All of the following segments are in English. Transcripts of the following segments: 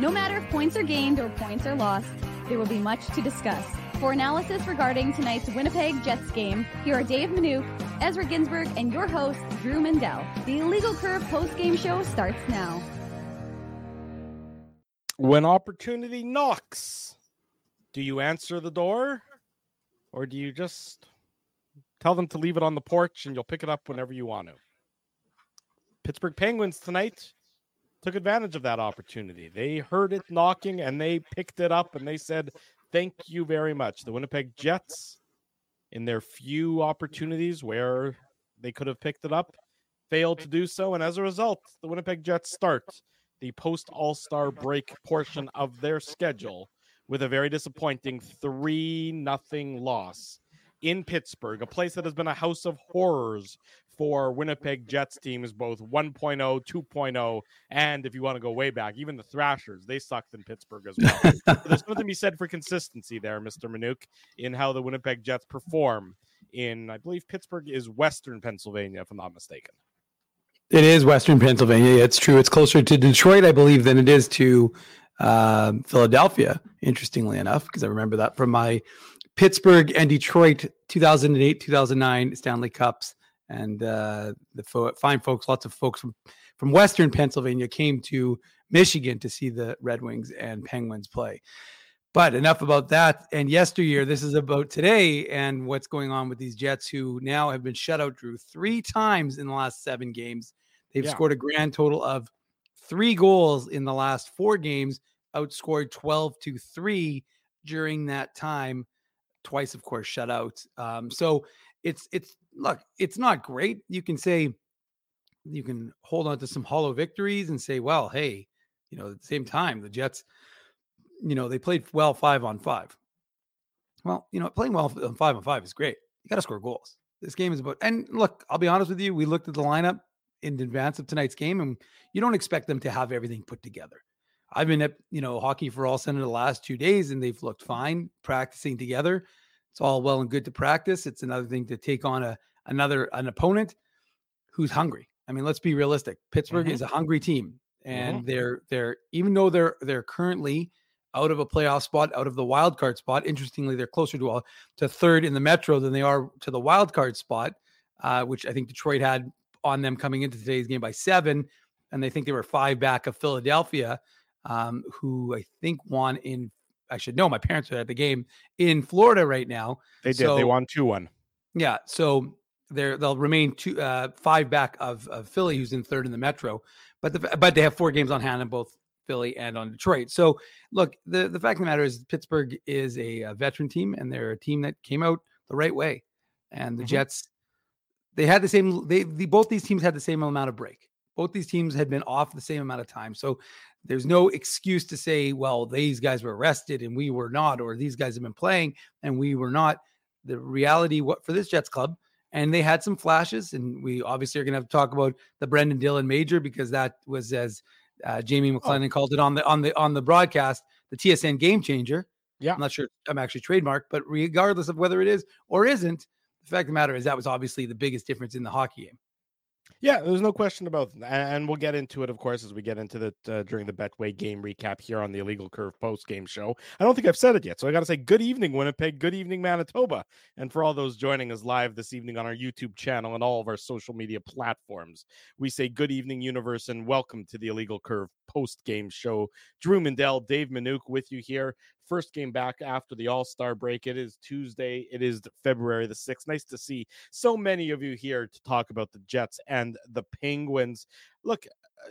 No matter if points are gained or points are lost, there will be much to discuss. For analysis regarding tonight's Winnipeg Jets game, here are Dave Manuk, Ezra Ginsburg, and your host, Drew Mandel. The Illegal Curve post-game show starts now. When opportunity knocks, do you answer the door or do you just tell them to leave it on the porch and you'll pick it up whenever you want to? Pittsburgh Penguins tonight took advantage of that opportunity. They heard it knocking and they picked it up and they said, Thank you very much. The Winnipeg Jets, in their few opportunities where they could have picked it up, failed to do so. And as a result, the Winnipeg Jets start the post All Star break portion of their schedule with a very disappointing 3 nothing loss in Pittsburgh, a place that has been a house of horrors for Winnipeg Jets teams, both 1.0, 2.0, and if you want to go way back, even the Thrashers, they sucked in Pittsburgh as well. there's something to be said for consistency there, Mr. Minuk, in how the Winnipeg Jets perform in, I believe Pittsburgh is Western Pennsylvania, if I'm not mistaken. It is Western Pennsylvania. It's true. It's closer to Detroit, I believe, than it is to uh, Philadelphia, interestingly enough, because I remember that from my Pittsburgh and Detroit 2008 2009 Stanley Cups and uh, the fo- fine folks, lots of folks from, from Western Pennsylvania came to Michigan to see the Red Wings and Penguins play. But enough about that. And yesteryear, this is about today and what's going on with these Jets who now have been shut out, Drew, three times in the last seven games. They've yeah. scored a grand total of three goals in the last four games, outscored 12 to three during that time. Twice, of course, shutouts. Um, so it's it's look, it's not great. You can say you can hold on to some hollow victories and say, well, hey, you know, at the same time, the Jets, you know, they played well five on five. Well, you know, playing well on five on five is great. You got to score goals. This game is about, and look, I'll be honest with you. We looked at the lineup in advance of tonight's game, and you don't expect them to have everything put together. I've been at, you know, Hockey for All Center the last two days, and they've looked fine practicing together. It's all well and good to practice. It's another thing to take on a another an opponent who's hungry. I mean, let's be realistic. Pittsburgh mm-hmm. is a hungry team, and mm-hmm. they're they're even though they're they're currently out of a playoff spot, out of the wild card spot. Interestingly, they're closer to a, to third in the Metro than they are to the wild card spot, uh, which I think Detroit had on them coming into today's game by seven, and they think they were five back of Philadelphia, um, who I think won in I should know. My parents are at the game in Florida right now. They did. So, they won two one. Yeah. So they're they'll remain two uh, five back of, of Philly, who's in third in the Metro, but the, but they have four games on hand in both Philly and on Detroit. So look, the the fact of the matter is Pittsburgh is a, a veteran team, and they're a team that came out the right way, and the mm-hmm. Jets they had the same. They the, both these teams had the same amount of break. Both these teams had been off the same amount of time. So there's no excuse to say, well, these guys were arrested and we were not, or these guys have been playing and we were not. The reality, what for this Jets club, and they had some flashes, and we obviously are going to have to talk about the Brendan Dillon major because that was as uh, Jamie oh. McLennan oh. called it on the on the on the broadcast, the TSN game changer. Yeah, I'm not sure I'm actually trademarked, but regardless of whether it is or isn't, the fact of the matter is that was obviously the biggest difference in the hockey game. Yeah, there's no question about. And we'll get into it, of course, as we get into the uh, during the Betway game recap here on the Illegal Curve post game show. I don't think I've said it yet. So I got to say good evening, Winnipeg. Good evening, Manitoba. And for all those joining us live this evening on our YouTube channel and all of our social media platforms, we say good evening, universe, and welcome to the Illegal Curve post game show. Drew Mandel, Dave Manuk, with you here first game back after the All Star break. It is Tuesday. It is February the 6th. Nice to see so many of you here to talk about the Jets and the Penguins. Look, uh,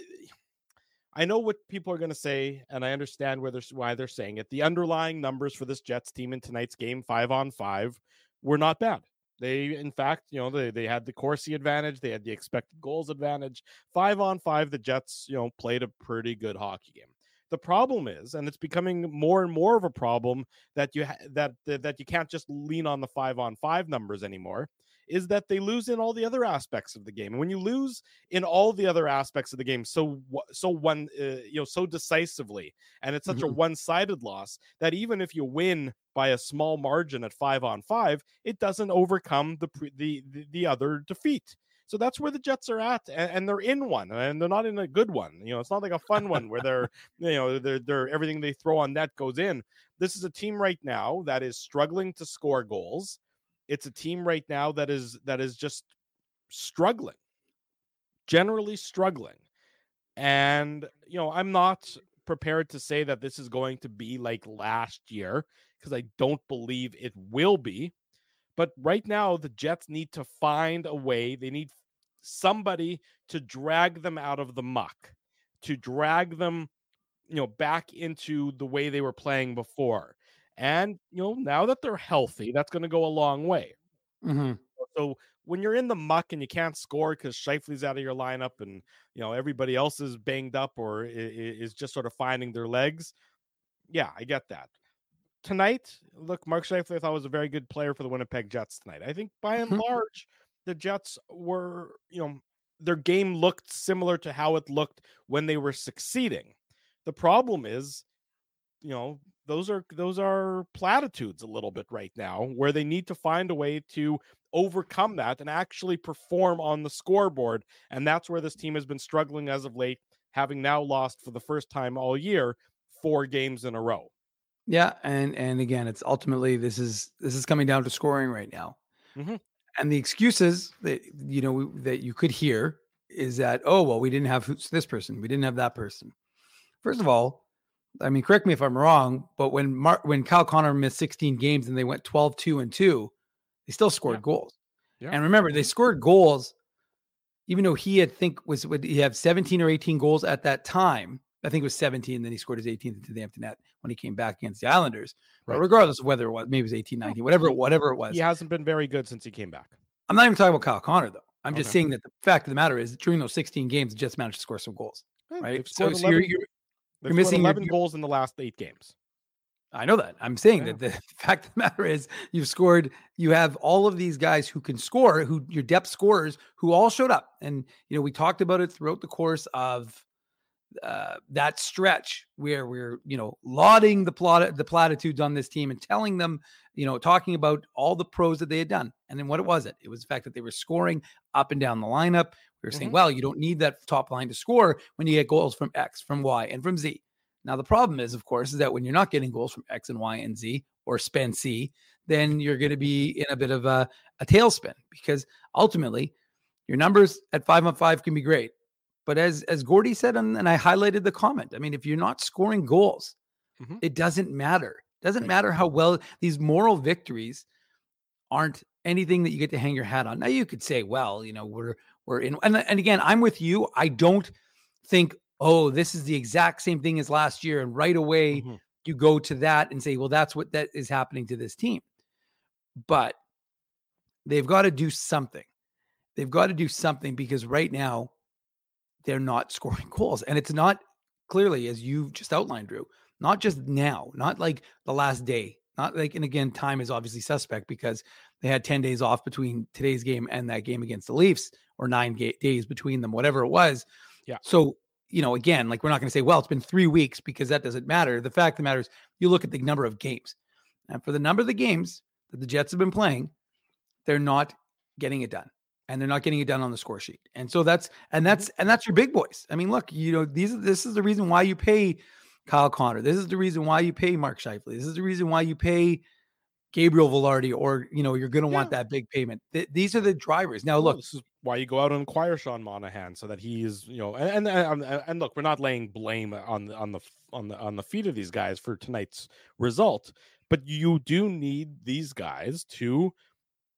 I know what people are going to say, and I understand where they're, why they're saying it. The underlying numbers for this Jets team in tonight's game, five on five, were not bad. They, in fact, you know, they, they had the Corsi advantage, they had the expected goals advantage. Five on five, the Jets, you know, played a pretty good hockey game. The problem is, and it's becoming more and more of a problem that you ha- that, that that you can't just lean on the five on five numbers anymore. Is that they lose in all the other aspects of the game, and when you lose in all the other aspects of the game, so so one uh, you know so decisively, and it's such mm-hmm. a one sided loss that even if you win by a small margin at five on five, it doesn't overcome the the the, the other defeat. So that's where the Jets are at, and, and, they're in one, and they're not in a good one. You know, it's not like a fun one where they're, you know, they're, they're everything they throw on net goes in. This is a team right now that is struggling to score goals. It's a team right now that is that is just struggling, generally struggling, and you know, I'm not prepared to say that this is going to be like last year because I don't believe it will be. But right now, the Jets need to find a way. They need somebody to drag them out of the muck, to drag them, you know, back into the way they were playing before. And, you know, now that they're healthy, that's going to go a long way. Mm-hmm. So when you're in the muck and you can't score because Scheifele's out of your lineup and, you know, everybody else is banged up or is just sort of finding their legs, yeah, I get that. Tonight, look, Mark Scheifele I thought was a very good player for the Winnipeg Jets tonight. I think by and mm-hmm. large, the Jets were, you know, their game looked similar to how it looked when they were succeeding. The problem is, you know, those are those are platitudes a little bit right now where they need to find a way to overcome that and actually perform on the scoreboard and that's where this team has been struggling as of late having now lost for the first time all year four games in a row yeah and and again it's ultimately this is this is coming down to scoring right now mm-hmm. And the excuses that you know that you could hear is that oh well we didn't have this person, we didn't have that person. First of all, I mean correct me if I'm wrong, but when Mar- when Kyle Connor missed 16 games and they went 12 2 and 2, they still scored yeah. goals. Yeah. And remember, they scored goals even though he had think was would he have 17 or 18 goals at that time I think it was 17. And then he scored his 18th into the empty net when he came back against the Islanders. Right. But regardless of whether it was maybe it was 18, 19, whatever, whatever it was. He hasn't been very good since he came back. I'm not even talking about Kyle Connor though. I'm okay. just saying that the fact of the matter is during those 16 games, the Jets managed to score some goals. Yeah, right. So, so 11, you're, you're, you're missing 11 your, goals in the last eight games. I know that. I'm saying yeah. that the fact of the matter is you've scored, you have all of these guys who can score, who your depth scorers who all showed up. And you know, we talked about it throughout the course of uh, that stretch where we're you know lauding the plot the platitudes on this team and telling them you know talking about all the pros that they had done. And then what it was it? It was the fact that they were scoring up and down the lineup. We were mm-hmm. saying well you don't need that top line to score when you get goals from x from y and from z. Now the problem is of course is that when you're not getting goals from x and y and z or span c then you're going to be in a bit of a, a tailspin because ultimately your numbers at five on five can be great but as as Gordy said, and, and I highlighted the comment. I mean, if you're not scoring goals, mm-hmm. it doesn't matter. It doesn't right. matter how well these moral victories aren't anything that you get to hang your hat on. Now you could say, well, you know, we're we're in and, and again, I'm with you. I don't think, oh, this is the exact same thing as last year. And right away mm-hmm. you go to that and say, well, that's what that is happening to this team. But they've got to do something. They've got to do something because right now they're not scoring goals. And it's not clearly, as you just outlined, Drew, not just now, not like the last day, not like, and again, time is obviously suspect because they had 10 days off between today's game and that game against the Leafs or nine ga- days between them, whatever it was. Yeah. So, you know, again, like we're not going to say, well, it's been three weeks because that doesn't matter. The fact that matters, you look at the number of games. And for the number of the games that the Jets have been playing, they're not getting it done and they're not getting it done on the score sheet. And so that's and that's mm-hmm. and that's your big boys. I mean, look, you know, these this is the reason why you pay Kyle Connor. This is the reason why you pay Mark Scheifele. This is the reason why you pay Gabriel Vilardi, or you know, you're going to yeah. want that big payment. Th- these are the drivers. Now, look, this is why you go out and acquire Sean Monahan so that he's, you know, and and, and, and look, we're not laying blame on the on the on the on the feet of these guys for tonight's result, but you do need these guys to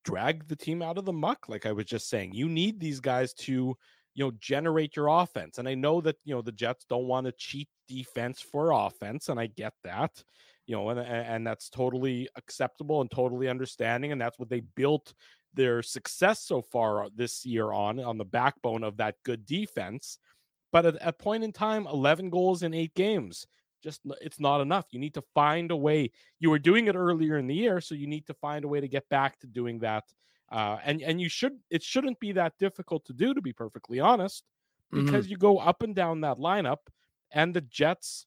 drag the team out of the muck like i was just saying. You need these guys to you know generate your offense and i know that you know the jets don't want to cheat defense for offense and i get that you know and and that's totally acceptable and totally understanding and that's what they built their success so far this year on on the backbone of that good defense. But at a point in time 11 goals in 8 games just it's not enough. You need to find a way. You were doing it earlier in the year, so you need to find a way to get back to doing that. Uh, and and you should it shouldn't be that difficult to do, to be perfectly honest, because mm-hmm. you go up and down that lineup, and the Jets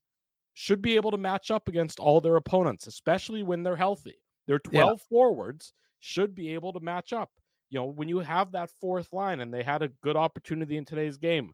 should be able to match up against all their opponents, especially when they're healthy. Their 12 yeah. forwards should be able to match up. you know, when you have that fourth line and they had a good opportunity in today's game,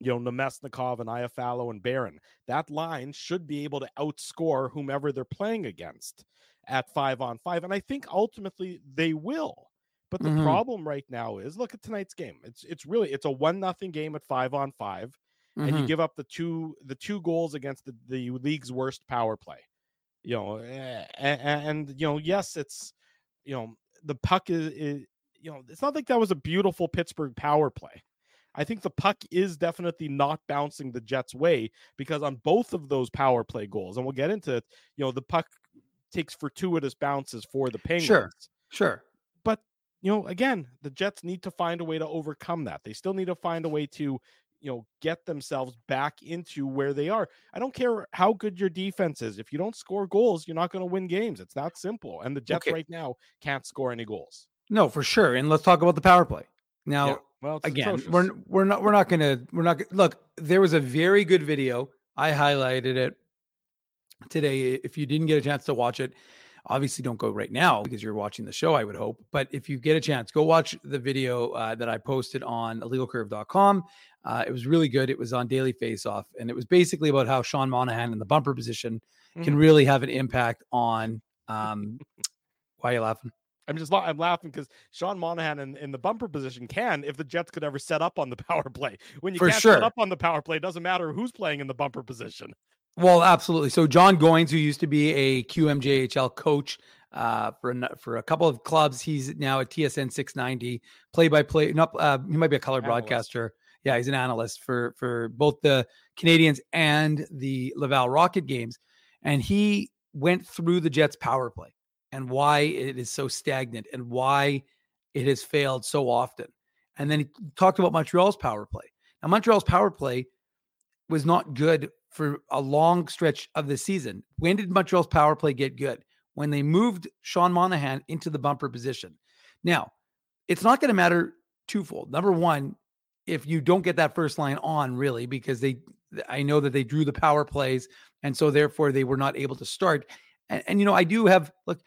you know, Namestnikov and Iafallo and Barron, that line should be able to outscore whomever they're playing against at five on five. And I think ultimately they will. But the Mhm. problem right now is look at tonight's game. It's it's really it's a one nothing game at five on 5 and you Mhm. give up the two the two goals against the, the league's worst power play. You know, and, and you know, yes, it's you know the puck is, is you know it's not like that was a beautiful Pittsburgh power play. I think the puck is definitely not bouncing the Jets' way because on both of those power play goals, and we'll get into it, you know, the puck takes fortuitous bounces for the Penguins. Sure. Sure. But, you know, again, the Jets need to find a way to overcome that. They still need to find a way to, you know, get themselves back into where they are. I don't care how good your defense is. If you don't score goals, you're not going to win games. It's that simple. And the Jets Okay. right now can't score any goals. No, for sure. And let's talk about the power play. Now, Yeah, Well, again atrocious. we're we're not we're not gonna we're not gonna look there was a very good video. I highlighted it today. If you didn't get a chance to watch it obviously don't go right now because you're watching the show i would hope but if you get a chance go watch the video uh, that i posted on illegalcurve.com uh, it was really good. It was on daily face off and it was basically about how sean monahan in the bumper position can Mhm. really have an impact on um why are you laughing I'm just I'm laughing because Sean Monahan in, in the bumper position can if the Jets could ever set up on the power play. When you For can't sure. set up on the power play, it doesn't matter who's playing in the bumper position. Well, absolutely. So Jon Goyens, who used to be a QMJHL coach uh, for a, for a couple of clubs, he's now at TSN 690, play by play. Not uh, he might be a color Analyst. broadcaster. Yeah, he's an analyst for for both the Canadiens and the Laval Rocket games, and he went through the Jets power play and why it is so stagnant and why it has failed so often. And then he talked about Montreal's power play. Now Montreal's power play was not good for a long stretch of the season. When did Montreal's power play get good? When they moved Sean Monahan into the bumper position. Now, it's not going to matter twofold. Number one, if you don't get that first line on, really, because they, I know that they drew the power plays, and so therefore they were not able to start. And, and you know, I do have look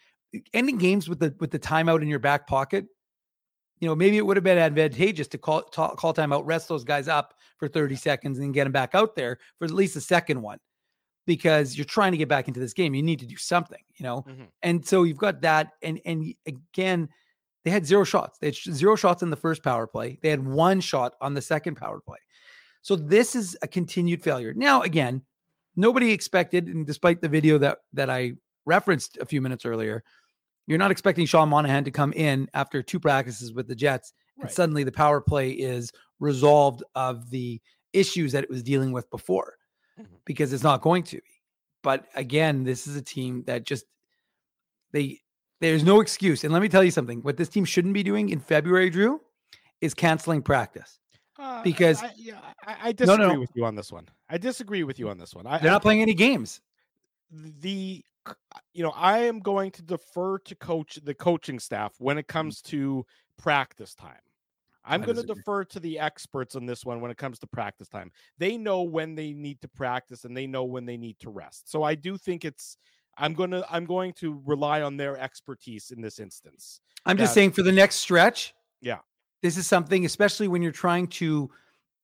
ending games with the with the timeout in your back pocket. You know, maybe it would have been advantageous to call ta- call timeout, rest those guys up for 30 seconds, and then get them back out there for at least the second one, because you're trying to get back into this game. You need to do something, you know. Mhm. And so you've got that, and and again, they had zero shots. They had zero shots in the first power play. They had one shot on the second power play. So this is a continued failure. Now, again, nobody expected, and despite the video that that I referenced a few minutes earlier, you're not expecting Sean Monahan to come in after two practices with the Jets, and Right. suddenly the power play is resolved of the issues that it was dealing with before, Mhm. because it's not going to be. But again, this is a team that just they there's no excuse. And let me tell you something: what this team shouldn't be doing in February, Drew, is canceling practice. Uh, Because- I, yeah, I, I No, no, disagree no. with you on this one. I disagree with you on this one. I, They're I not playing any games. the you know i am going to defer to coach the coaching staff when it mm. comes to practice time i'm going to defer to the experts on this one when it comes to practice time they know when they need to practice and they know when they need to rest so i do think it's i'm going to i'm going to rely on their expertise in this instance I'm just saying for the next stretch. Yeah. This is something, especially when you're trying to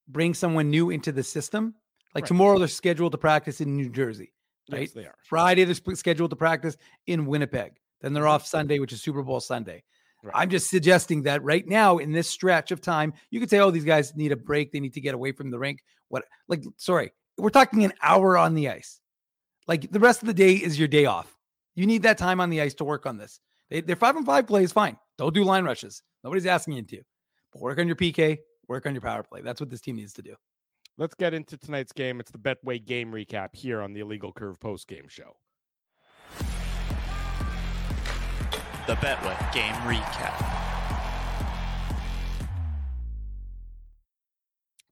bring someone new into the system. Like Right. tomorrow, they're scheduled to practice in New Jersey. Yes Right. they are Friday, they're scheduled to practice in Winnipeg. Then they're off Sunday, which is Super Bowl Sunday. Right. I'm just suggesting that right now, in this stretch of time, you could say, oh, these guys need a break. They need to get away from the rink. What, like, sorry, we're talking an hour on the ice. Like the rest of the day is your day off. You need that time on the ice to work on this. They, their five and five play is fine. Don't do line rushes. Nobody's asking you to. But work on your PK, work on your power play. That's what this team needs to do. Let's get into tonight's game it's the betway game recap here on the illegal curve post game show The Betway Game Recap.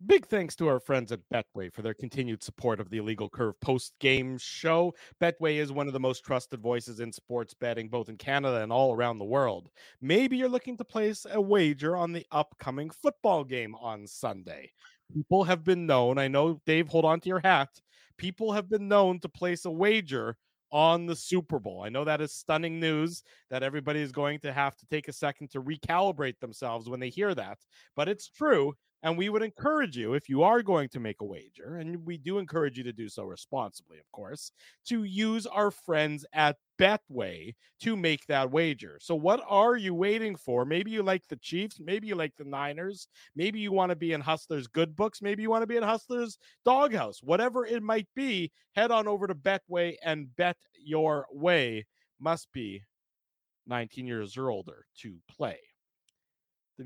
Big thanks to our friends at Betway for their continued support of the Illegal Curve post game show. Betway is one of the most trusted voices in sports betting, both in Canada and all around the world. Maybe you're looking to place a wager on the upcoming football game on Sunday. People have been known, I know, Dave, hold on to your hat. People have been known to place a wager on the Super Bowl. I know that is stunning news that everybody is going to have to take a second to recalibrate themselves when they hear that, but it's true. And we would encourage you, if you are going to make a wager, and we do encourage you to do so responsibly, of course, to use our friends at Betway to make that wager. So, what are you waiting for? Maybe you like the Chiefs, maybe you like the Niners, maybe you want to be in Hustler's good books, maybe you want to be in Hustler's doghouse, whatever it might be. Head on over to Betway and bet your way. Must be 19 years or older to play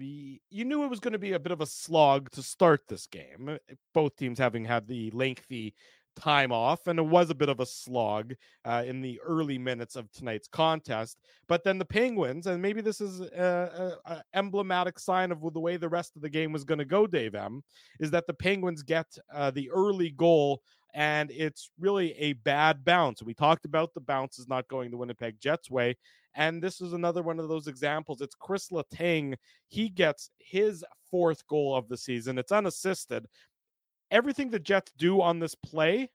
you knew it was going to be a bit of a slog to start this game. Eh, both teams having had the lengthy time off, and it was a bit of a slog uh, in the early minutes of tonight's contest. But then the Penguins, and maybe this is a, a, a emblematic sign of the way the rest of the game was going to go. Dave M is that the Penguins get uh, the early goal and it's really a bad bounce. We talked about the bounces not going the Winnipeg Jets way, and this is another one of those examples. It's Chris Letang. He gets his fourth goal of the season. It's unassisted. Everything the Jets do on this play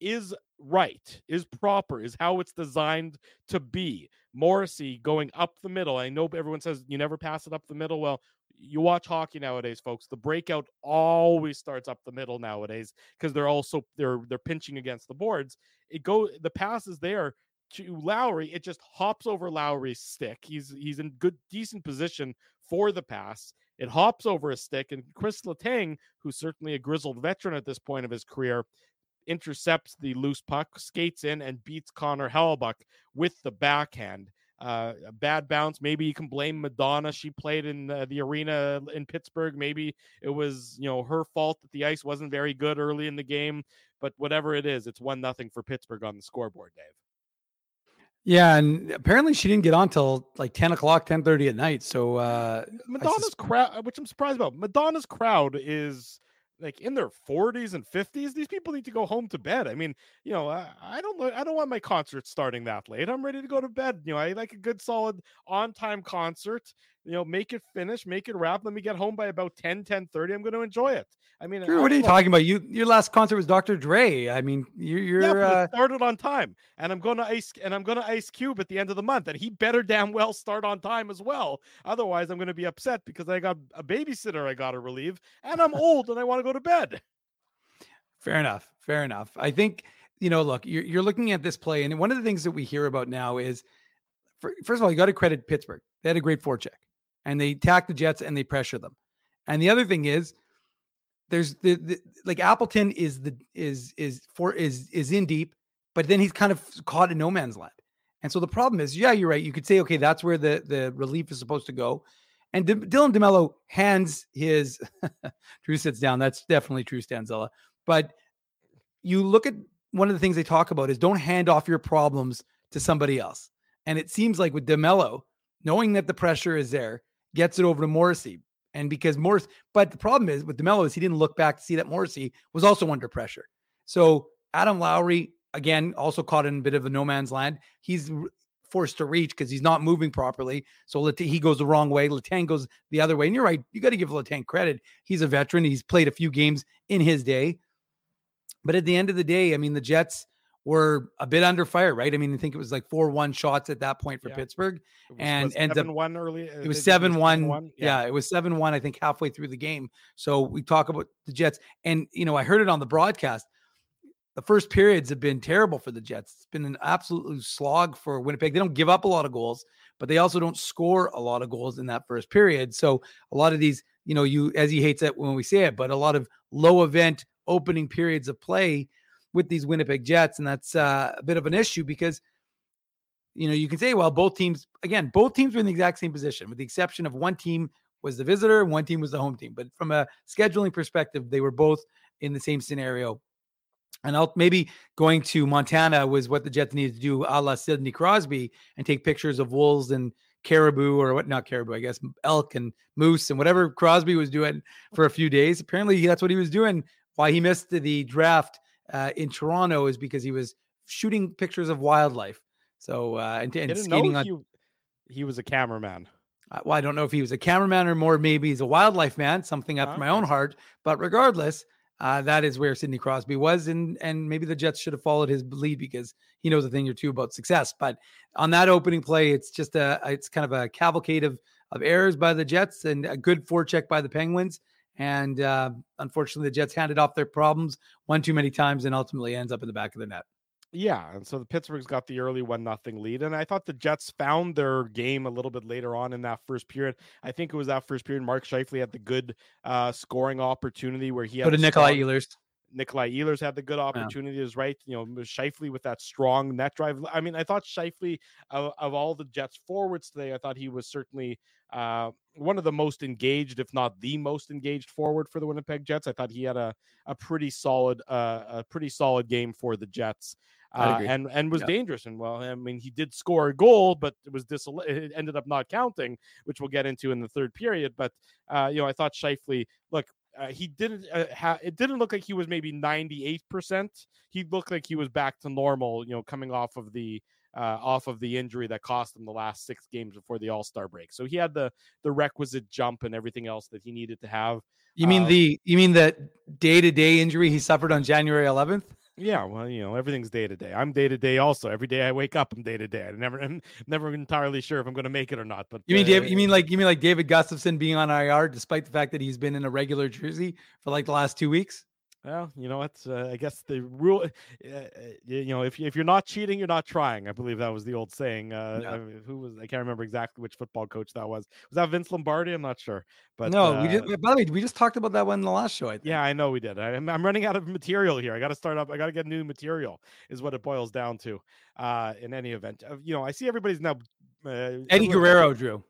is right, is proper, is how it's designed to be. Morrissey going up the middle. I know everyone says you never pass it up the middle. Well, you watch hockey nowadays, folks. The breakout always starts up the middle nowadays because they're also they're they're pinching against the boards. It go the pass is there to Lowry. It just hops over Lowry's stick. He's he's in good decent position for the pass. It hops over a stick, and Chris Letang, who's certainly a grizzled veteran at this point of his career, intercepts the loose puck, skates in, and beats Connor Hellebuyck with the backhand uh, a bad bounce. Maybe you can blame Madonna. She played in uh, the arena in Pittsburgh. Maybe it was you know her fault that the ice wasn't very good early in the game. But whatever it is, it's one nothing for Pittsburgh on the scoreboard, Dave. Yeah, and apparently she didn't get on till like ten o'clock, ten thirty at night. So uh, Madonna's sus- crowd, which I'm surprised about. Madonna's crowd is like in their 40s and 50s these people need to go home to bed i mean you know I, I don't i don't want my concert starting that late i'm ready to go to bed you know i like a good solid on time concert you know, make it finish, make it wrap. Let me get home by about 10, 10 30. I'm going to enjoy it. I mean, what are you know. talking about? You your last concert was Dr. Dre. I mean, you're, you're yeah, uh... started on time, and I'm going to ice and I'm going to Ice Cube at the end of the month, and he better damn well start on time as well. Otherwise, I'm going to be upset because I got a babysitter I got to relieve, and I'm old and I want to go to bed. Fair enough. Fair enough. I think you know. Look, you're you're looking at this play, and one of the things that we hear about now is, first of all, you got to credit Pittsburgh. They had a great forecheck and they attack the Jets and they pressure them. And the other thing is, there's the, the like Appleton is the is is for is is in deep, but then he's kind of caught in no man's land. And so the problem is, yeah, you're right. You could say, okay, that's where the the relief is supposed to go. And D- Dylan DeMelo hands his Drew sits down. That's definitely true, Stanzella. But you look at one of the things they talk about is don't hand off your problems to somebody else. And it seems like with DeMelo, knowing that the pressure is there, gets it over to Morrissey. And because Morris, but the problem is with DeMelo is he didn't look back to see that Morrissey was also under pressure. So Adam Lowry, again, also caught in a bit of a no man's land. He's forced to reach because he's not moving properly. So he goes the wrong way. Letang goes the other way. And you're right. You got to give Letang credit. He's a veteran. He's played a few games in his day. But at the end of the day, I mean, the Jets were a bit under fire, right? I mean, I think it was like four one shots at that point for yeah. Pittsburgh, and ends up one early. Uh, it was seven one. Yeah. yeah, it was seven one. I think halfway through the game. So we talk about the Jets, and you know, I heard it on the broadcast. The first periods have been terrible for the Jets. It's been an absolute slog for Winnipeg. They don't give up a lot of goals, but they also don't score a lot of goals in that first period. So a lot of these, you know, you as he hates it when we say it, but a lot of low event opening periods of play with these Winnipeg Jets, and that's uh, a bit of an issue because you know you can say, well, both teams again, both teams were in the exact same position, with the exception of one team was the visitor, one team was the home team. But from a scheduling perspective, they were both in the same scenario. And I'll, maybe going to Montana was what the Jets needed to do, a la Sidney Crosby, and take pictures of wolves and caribou or what not caribou, I guess elk and moose and whatever Crosby was doing for a few days. Apparently, that's what he was doing. Why he missed the draft uh, in Toronto is because he was shooting pictures of wildlife. So uh, and, and skating on. He, he, was a cameraman. Uh, well, I don't know if he was a cameraman or more maybe he's a wildlife man, something after my own heart. But regardless, Uh, that is where Sidney Crosby was, and and maybe the Jets should have followed his lead because he knows a thing or two about success. But on that opening play, it's just a it's kind of a cavalcade of of errors by the Jets and a good forecheck by the Penguins. And uh, unfortunately, the Jets handed off their problems one too many times and ultimately ends up in the back of the net. Yeah, and so the Pittsburgh's got the early one nothing lead, and I thought the Jets found their game a little bit later on in that first period. I think it was that first period. Mark Scheifele had the good uh, scoring opportunity where he had. Go to Nikolai Ehlers. Nikolai Ehlers had the good opportunity. Yeah. Right. You know, Scheifele with that strong net drive. I mean, I thought Scheifele of, of all the Jets forwards today, I thought he was certainly uh, one of the most engaged, if not the most engaged forward for the Winnipeg Jets. I thought he had a a pretty solid uh, a pretty solid game for the Jets. Uh, and and was yeah. dangerous and well I mean he did score a goal but it was dis- it ended up not counting which we'll get into in the third period but uh, you know I thought Scheifele look uh, he didn't uh, ha- it didn't look like he was maybe 98%. He looked like he was back to normal, you know, coming off of the uh, off of the injury that cost him the last six games before the All Star break. So he had the the requisite jump and everything else that he needed to have. You mean um, the you mean that day to day injury he suffered on January 11th? Yeah, well, you know, everything's day to day. I'm day to day also. Every day I wake up, I'm day to day. I never, I'm never entirely sure if I'm going to make it or not. But you mean, uh, David, you mean like you mean like David Gustafsson being on IR despite the fact that he's been in a regular jersey for like the last two weeks? Well, you know what? Uh, I guess the rule, uh, uh you know, if if you're not cheating, you're not trying. I believe that was the old saying. Uh, yeah. I mean, who was? I can't remember exactly which football coach that was. Was that Vince Lombardi? I'm not sure. But no, we just. Uh By the way, we just talked about that one in the last show. I think. Yeah, I know we did. I, am running out of material here. I got to start up. I got to get new material. Is what it boils down to. Uh, in any event, you know, I see everybody's now. Eddie Guerrero, Drew.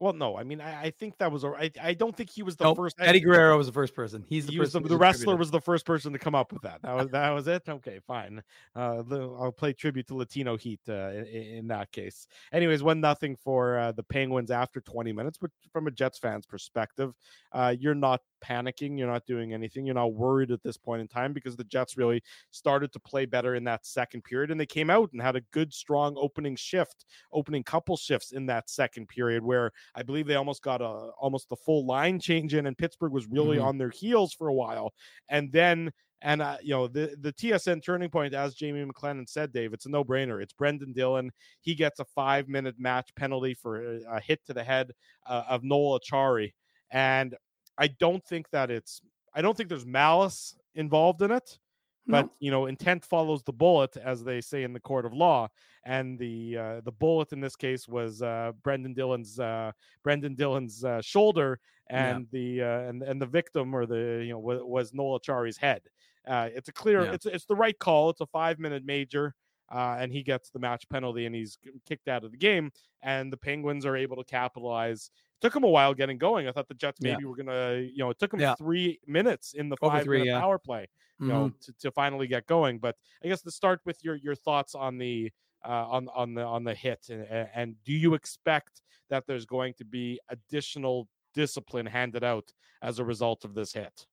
Well, no, I mean, I, I think that was. I, I don't think he was the nope, first. Eddie Guerrero was the first person. He's the, he was the, the wrestler was the first person to come up with that. That was that was it. Okay, fine. Uh, I'll play tribute to Latino Heat uh, in, in, that case. Anyways, one nothing for uh, the Penguins after 20 minutes. But from a Jets fan's perspective, uh, you're not panicking. You're not doing anything. You're not worried at this point in time because the Jets really started to play better in that second period, and they came out and had a good, strong opening shift, opening couple shifts in that second period, where I believe they almost got a almost the full line change in, and Pittsburgh was really mm-hmm. on their heels for a while, and then. And uh, you know the the TSN turning point, as Jamie McLennan said, Dave, it's a no brainer. It's Brendan Dillon. He gets a five minute match penalty for a, hit to the head uh, of Noel Acciari, and I don't think that it's I don't think there's malice involved in it. But no. you know, intent follows the bullet, as they say in the court of law. And the uh, the bullet in this case was uh, Brendan Dillon's uh, Brendan Dillon's uh, shoulder, and yeah. the uh, and and the victim or the you know was, was Noel Acciari's head. Uh, it's a clear, yeah. it's it's the right call. It's a five minute major. Uh, and he gets the match penalty and he's kicked out of the game. And the Penguins are able to capitalize took him a while getting going. I thought the Jets maybe yeah. were gonna, you know, it took him yeah. three minutes in the five three, minute yeah. power play, you mm-hmm. know, to, to finally get going. But I guess to start with your your thoughts on the uh, on on the on the hit, and, and do you expect that there's going to be additional discipline handed out as a result of this hit?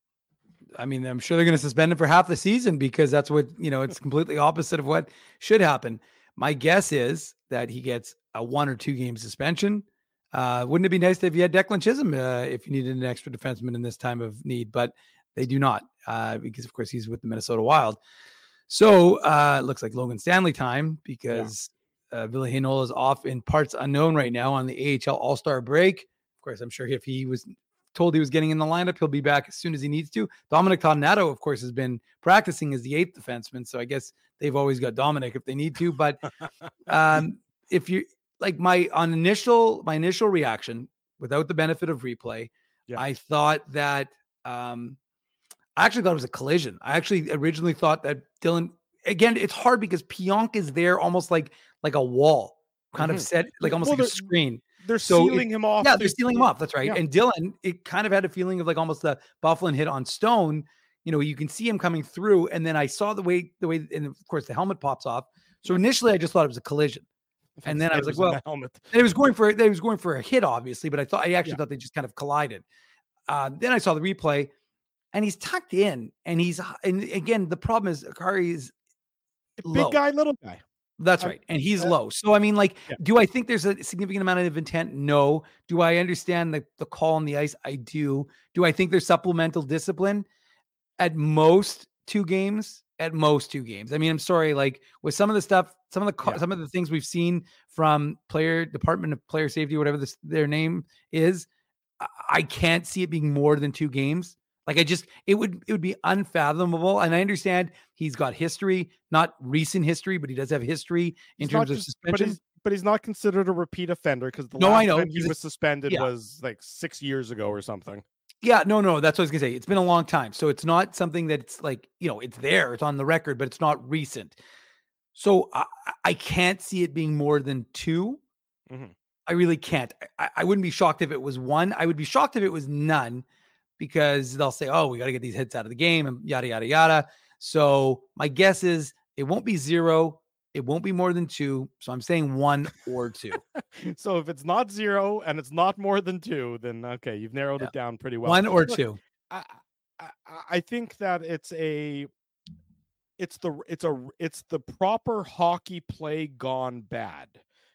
I mean, I'm sure they're going to suspend him for half the season because that's what you know. It's completely opposite of what should happen. My guess is that he gets a one or two game suspension uh, wouldn't it be nice if you had Declan Chisholm uh, if you needed an extra defenseman in this time of need? But they do not, uh, because of course he's with the Minnesota Wild. So uh, it looks like Logan Stanley time because yeah. uh, Ville Heinola is off in parts unknown right now on the AHL All Star break. Of course, I'm sure if he was told he was getting in the lineup, he'll be back as soon as he needs to. Dominic Toninato, of course, has been practicing as the eighth defenseman, so I guess they've always got Dominic if they need to. But um, if you like my on initial my initial reaction without the benefit of replay, yeah. I thought that um I actually thought it was a collision. I actually originally thought that Dylan again, it's hard because Pionk is there almost like like a wall, kind mm-hmm. of set like almost well, like a screen. They're so sealing it, him off. Yeah, they're sealing him off. That's right. Yeah. And Dylan, it kind of had a feeling of like almost the Byfuglien hit on Stone. You know, you can see him coming through, and then I saw the way the way, and of course the helmet pops off. So initially, I just thought it was a collision. And then I was like, well, helmet. it was going for they was going for a hit, obviously, but I thought I actually yeah. thought they just kind of collided. Uh, then I saw the replay, and he's tucked in, and he's and again the problem is Acciari is low. big guy, little guy. That's right, and he's low. So I mean, like, yeah. do I think there's a significant amount of intent? No. Do I understand the the call on the ice? I do. Do I think there's supplemental discipline? at most two games. At most two games. I mean, I'm sorry. Like with some of the stuff, some of the co- Yeah. some of the things we've seen from player Department of Player Safety, whatever this their name is, I- can't see it being more than two games. Like I just it would it would be unfathomable. And I understand he's got history, not recent history, but he does have history in terms of cons- but he's, but he's not considered a repeat offender because the No, last I know. time he was suspended yeah. was like six years ago or something. Yeah, no, no, that's what I was gonna say. It's been a long time, so it's not something that's like you know it's there, it's on the record, but it's not recent. So I, I- can't see it being more than 2 Mhm. I really can't. I, I wouldn't be shocked if it was one. I would be shocked if it was none, because they'll say, "Oh, we got to get these hits out of the game," and yada yada yada. So my guess is it won't be zero. It won't be more than two. So I'm saying one or two. So if it's not zero and it's not more than two, then okay, you've narrowed Yeah. it down pretty well. one or Look, two. I, I I think that it's a it's the it's a it's the proper hockey play gone bad.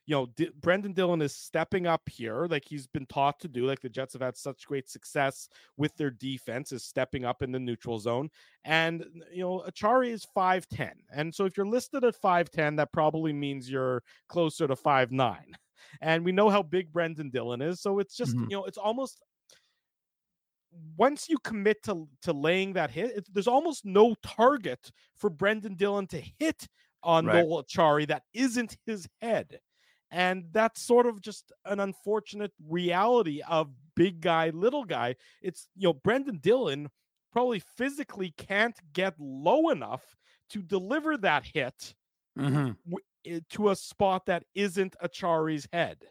You know, D- Brendan Dillon is stepping up here, like he's been taught to do. Like the Jets have had such great success with their defense, is stepping up in the neutral zone. And you know, Acciari is five ten, and so if you're listed at five ten, that probably means you're closer to five nine. And we know how big Brendan Dillon is, so it's just Mhm. you know, it's almost once you commit to to laying that hit, it, there's almost no target for Brendan Dillon to hit on Right. Noel Acciari that isn't his head. And that's sort of just an unfortunate reality of big guy, little guy. It's, you know, Brendan Dillon probably physically can't get low enough to deliver that hit Mhm. w- i- to a spot that isn't Acciari's head.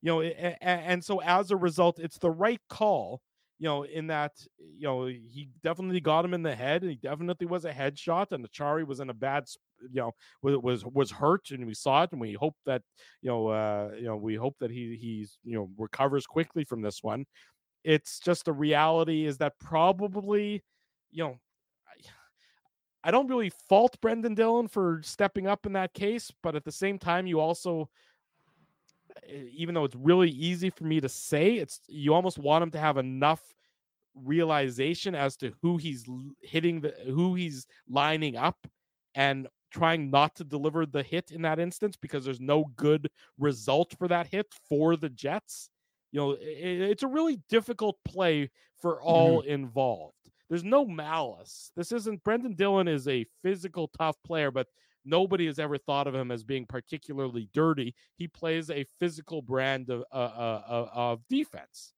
You know, a- a- and so as a result, it's the right call. You know, in that you know he definitely got him in the head. And he definitely was a headshot, and Acciari was in a bad, you know, was was was hurt, and we saw it, and we hope that you know, uh, you know, we hope that he he's you know recovers quickly from this one. It's just the reality is that probably, you know, I- don't really fault Brendan Dillon for stepping up in that case, but at the same time, you also, even though it's really easy for me to say, it's you almost want him to have enough realization as to who he's hitting the who he's lining up and trying not to deliver the hit in that instance because there's no good result for that hit for the Jets. You know, i- i- it's a really difficult play for all mm-hmm. involved. There's no malice. This isn't Brendan Dillon is a physical tough player, but nobody has ever thought of him as being particularly dirty. He plays a physical brand of uh, uh, uh, of defense.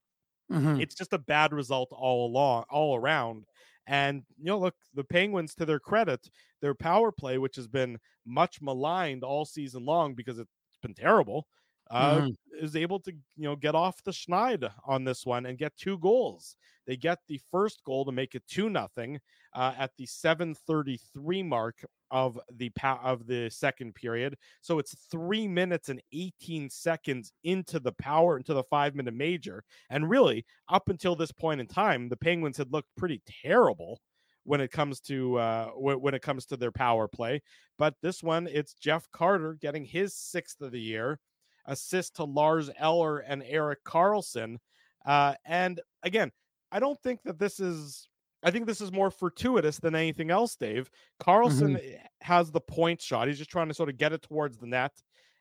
Mhm. It's just a bad result all along, all around. And you know, look, the Penguins, to their credit, their power play, which has been much maligned all season long because it's been terrible, uh, Mhm. is able to you know get off the schneid on this one and get two goals. They get the first goal to make it two nothing uh, at the 7:33 mark of the pa- of the second period. So it's three minutes and 18 seconds into the power into the five minute major. And really, up until this point in time, the Penguins had looked pretty terrible when it comes to uh, when, when it comes to their power play. But this one, it's Jeff Carter getting his sixth of the year, assist to Lars Eller and Erik Karlsson. Uh, and again, I don't think that this is. I think this is more fortuitous than anything else, Dave. Karlsson has the point shot. He's just trying to sort of get it towards the net.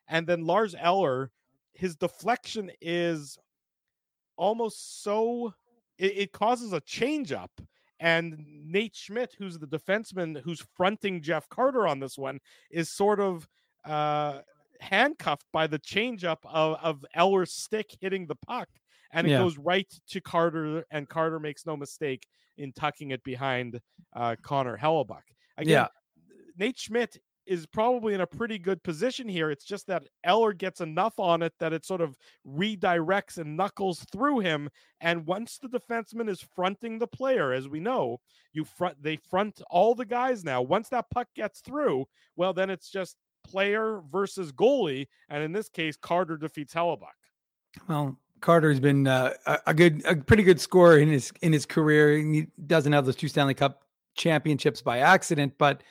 And then Lars Eller, his deflection is almost so it, it causes a change up. And Nate Schmidt, who's the defenseman who's fronting Jeff Carter on this one, is sort of uh, handcuffed by the changeup of, of Eller's stick hitting the puck. And it Yeah. goes right to Carter, and Carter makes no mistake in tucking it behind uh, Connor Hellebuyck. Again, Yeah. Nate Schmidt is probably in a pretty good position here. It's just that Eller gets enough on it that it sort of redirects and knuckles through him. And once the defenseman is fronting the player, as we know, you front they front all the guys now. Once that puck gets through, well, then it's just player versus goalie. And in this case, Carter defeats Hellebuyck. Well, Carter's been uh, a, a good, a pretty good scorer in his in his career. He doesn't have those two Stanley Cup championships by accident, but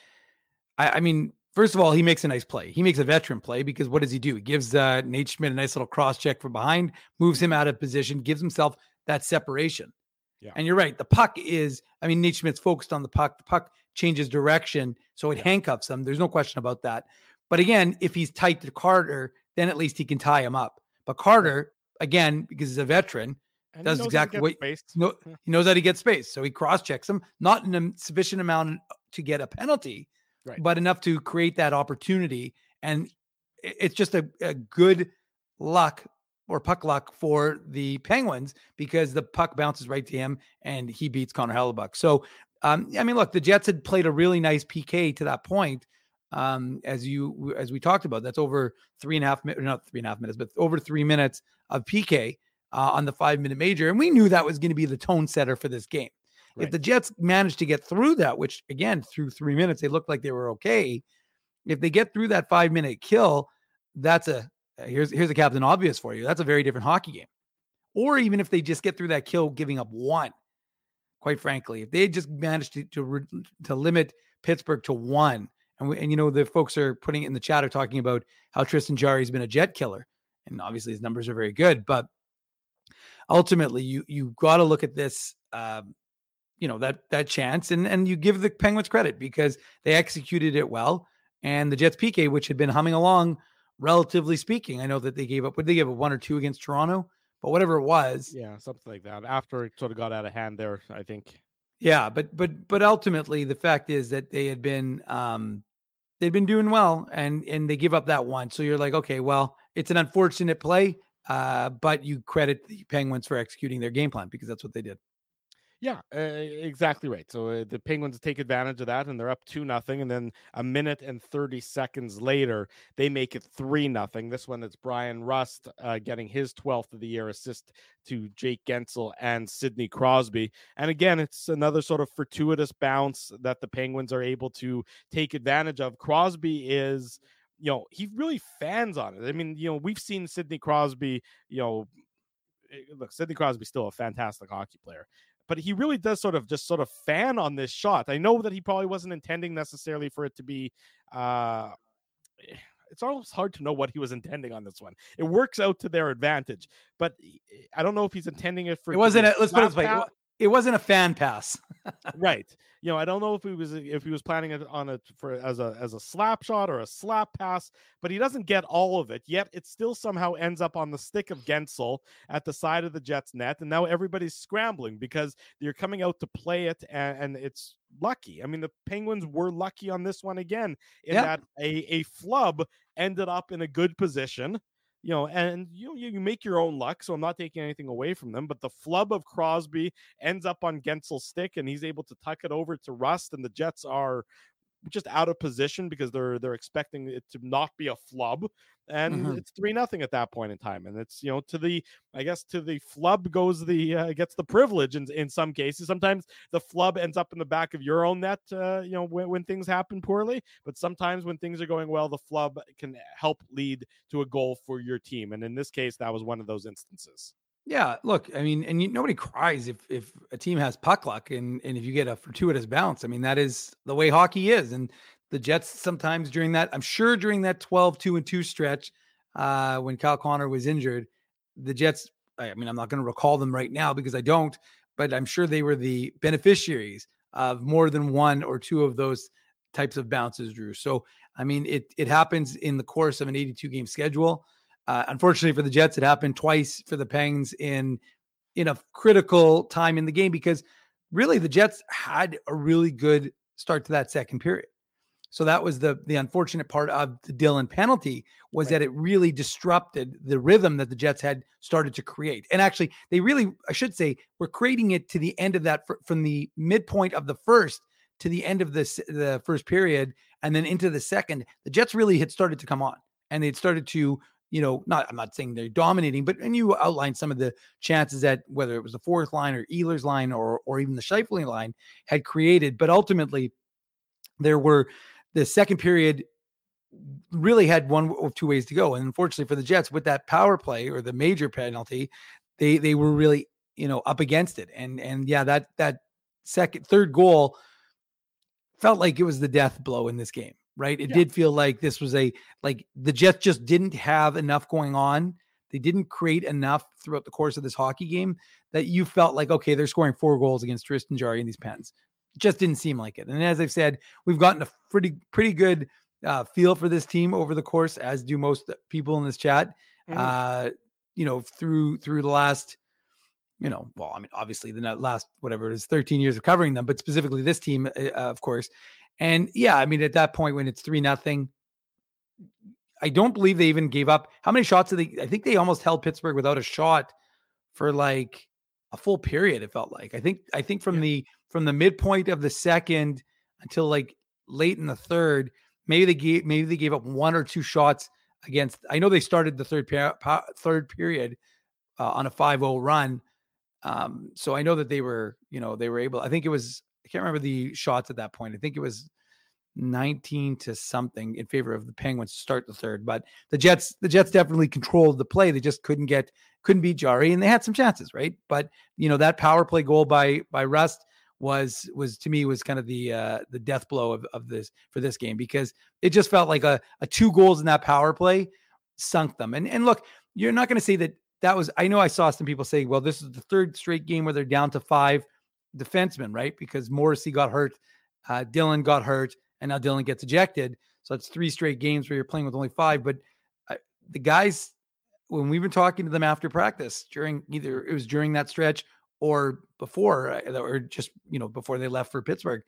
I, I mean, first of all, he makes a nice play. He makes a veteran play because what does he do? He gives uh, Nate Schmidt a nice little cross check from behind, moves him out of position, gives himself that separation. Yeah. And you're right. The puck is, I mean, Nate Schmidt's focused on the puck. The puck changes direction, so it handcuffs him. There's no question about that. But again, if he's tight to Carter, then at least he can tie him up. But Carter, again, because he's a veteran, And Does knows how to exactly what- no, he knows how to get space. So he cross checks him, not in a sufficient amount to get a penalty, Right. but enough to create that opportunity. And it's just a, a good luck or puck luck for the Penguins because the puck bounces right to him and he beats Connor Hellebuyck. So, um, I mean, look, the Jets had played a really nice PK to that point. Um, as you as we talked about, that's over three and a half minutes, not three and a half minutes, but over three minutes of PK uh, on the five minute major. And we knew that was going to be the tone setter for this game. If the Jets managed to get through that, which again, through three minutes, they looked like they were okay. If they get through that five minute kill, that's a here's here's a captain obvious for you. That's a very different hockey game. Or even if they just get through that kill, giving up one. Quite frankly, if they just managed to to, to limit Pittsburgh to one, and we, and you know the folks are putting it in the chat are talking about how Tristan Jarry's been a jet killer, and obviously his numbers are very good, but ultimately you you got to look at this um, you know that that chance and and you give the penguins credit because they executed it well and the jets pk which had been humming along relatively speaking i know that they gave up would they give up one or two against toronto but whatever it was Yeah, something like that. After it sort of got out of hand there, I think. yeah but but but ultimately the fact is that they had been um they'd been doing well and and they give up that one. So you're like okay well it's an unfortunate play uh but you credit the penguins for executing their game plan because that's what they did Yeah, uh, exactly right. So uh, the Penguins take advantage of that, and they're up two nothing. And then a minute and thirty seconds later, they make it three nothing. This one, it's Bryan Rust uh, getting his twelfth of the year assist to Jake Guentzel and Sidney Crosby. And again, it's another sort of fortuitous bounce that the Penguins are able to take advantage of. Crosby is, you know, he really fans on it. I mean, you know, we've seen Sidney Crosby, you know. eh, Look, Sidney Crosby's still a fantastic hockey player, but he really does sort of just sort of fan on this shot. I know that he probably wasn't intending necessarily for it to be uh eh, it's almost hard to know what he was intending on this one. It works out to their advantage, but eh, I don't know if he's intending it for it wasn't a, let's put it this way it pass. wa- it wasn't a fan pass right. You know, I don't know if he was if he was planning it on it for as a as a slap shot or a slap pass, but he doesn't get all of it. Yet it still somehow ends up on the stick of Guentzel at the side of the Jets net, and now everybody's scrambling because you're coming out to play it, and, and it's lucky. I mean, the Penguins were lucky on this one again in Yeah. that a a flub ended up in a good position. You know, and you you make your own luck. So I'm not taking anything away from them. But the flub of Crosby ends up on Guentzel's stick, and he's able to tuck it over to Rust, and the Jets are just out of position because they're they're expecting it to not be a flub, and Mhm. it's three nothing at that point in time, and it's you know to the I guess to the flub goes the uh, gets the privilege in in some cases. Sometimes the flub ends up in the back of your own net, uh, you know when, when things happen poorly, but sometimes when things are going well, the flub can help lead to a goal for your team, and in this case, that was one of those instances. Yeah, look, I mean, and you, nobody cries if if a team has puck luck and and if you get a fortuitous bounce. I mean, that is the way hockey is. And the Jets sometimes during that, I'm sure during that 12 2 and 2 stretch, uh, when Kyle Connor was injured, the Jets, I mean, I'm not going to recall them right now because I don't, but I'm sure they were the beneficiaries of more than one or two of those types of bounces, Drew. So, I mean, it it happens in the course of an 82 game schedule. Uh, unfortunately for the Jets, it happened twice for the Pengs in in a critical time in the game because really the Jets had a really good start to that second period. So that was the the unfortunate part of the Dillon penalty was Right. that it really disrupted the rhythm that the Jets had started to create. And actually, they really, I should say, were creating it to the end of that fr- from the midpoint of the first to the end of this the first period and then into the second. The Jets really had started to come on and they'd started to you know, not I'm not saying they're dominating, but and you outlined some of the chances that whether it was the fourth line or Ehlers line or or even the Scheifele line had created, but ultimately there were the second period really had one or two ways to go, and unfortunately for the Jets, with that power play or the major penalty, they they were really you know up against it, and and yeah, that that second third goal felt like it was the death blow in this game right? It Yeah. did feel like this was a like the Jets just didn't have enough going on. they didn't create enough throughout the course of this hockey game that you felt like, okay, they're scoring four goals against Tristan Jarry in these pens. Just didn't seem like it. And as I've said, we've gotten a pretty pretty good uh, feel for this team over the course, as do most people in this chat. Mhm. Uh, you know, through through the last, you know, well, I mean, obviously the last whatever it is, 13 years of covering them, but specifically this team, uh, of course. And yeah, I mean, at that point when it's three nothing, I don't believe they even gave up. How many shots did they? I think they almost held Pittsburgh without a shot for like a full period. It felt like. I think. I think from Yeah. the from the midpoint of the second until like late in the third, maybe they gave maybe they gave up one or two shots against. I know they started the third per, third period uh, on a 5-0 run. Um, so I know that they were, you know, they were able. I think it was. I can't remember the shots at that point. I think it was 19 to something in favor of the Penguins to start the third. But the Jets, the Jets definitely controlled the play. They just couldn't get, couldn't beat Jarry, and they had some chances, right? But you know that power play goal by by Rust was was to me was kind of the uh the death blow of, of this for this game because it just felt like a, a two goals in that power play sunk them. And and look, you're not going to say that that was. I know I saw some people say, well, this is the third straight game where they're down to five defensemen, right? Because Morrissey got hurt, uh, Dillon got hurt, and now Dillon gets ejected. So it's three straight games where you're playing with only five. But uh, the guys, when we've been talking to them after practice, during either it was during that stretch or before, uh, or just you know before they left for Pittsburgh,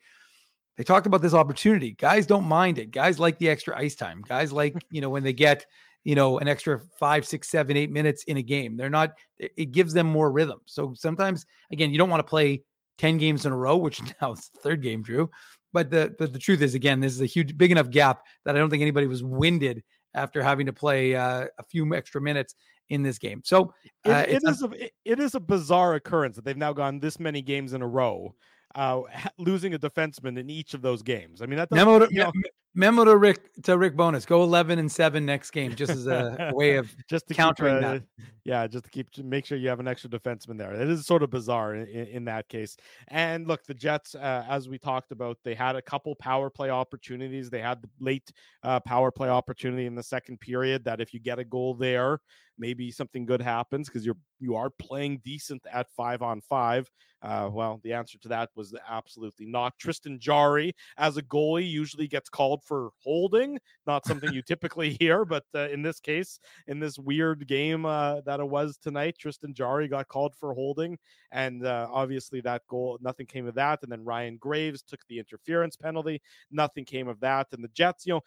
they talked about this opportunity. Guys don't mind it. Guys like the extra ice time. Guys like you know when they get you know an extra five, six, seven, eight minutes in a game. They're not. It gives them more rhythm. So sometimes, again, you don't want to play 10 games in a row, which now it's the third game, Drew. But the, the the truth is, again, this is a huge, big enough gap that I don't think anybody was winded after having to play uh, a few extra minutes in this game. So uh, it it's a it- it is a bizarre occurrence that they've now gone this many games in a row, uh, losing a defenseman in each of those games. I mean that to, you know, memo to Rick to Rick Bowness. Go 11 and seven next game, just as a, way of just to countering keep, that. uh, Yeah, just to keep to make sure you have an extra defenseman there. It is sort of bizarre in, in, in that case. And look, the Jets, uh, as we talked about, they had a couple power play opportunities. They had the late uh, power play opportunity in the second period. That if you get a goal there, maybe something good happens because you're you are playing decent at five on five. Uh, well, the answer to that was absolutely not. Tristan Jarry, as a goalie, usually gets called for holding. Not something you typically hear, but uh, in this case, in this weird game uh, that it was tonight, Tristan Jarry got called for holding, and uh, obviously that goal, nothing came of that. And then Ryan Graves took the interference penalty. Nothing came of that. And the Jets, you know,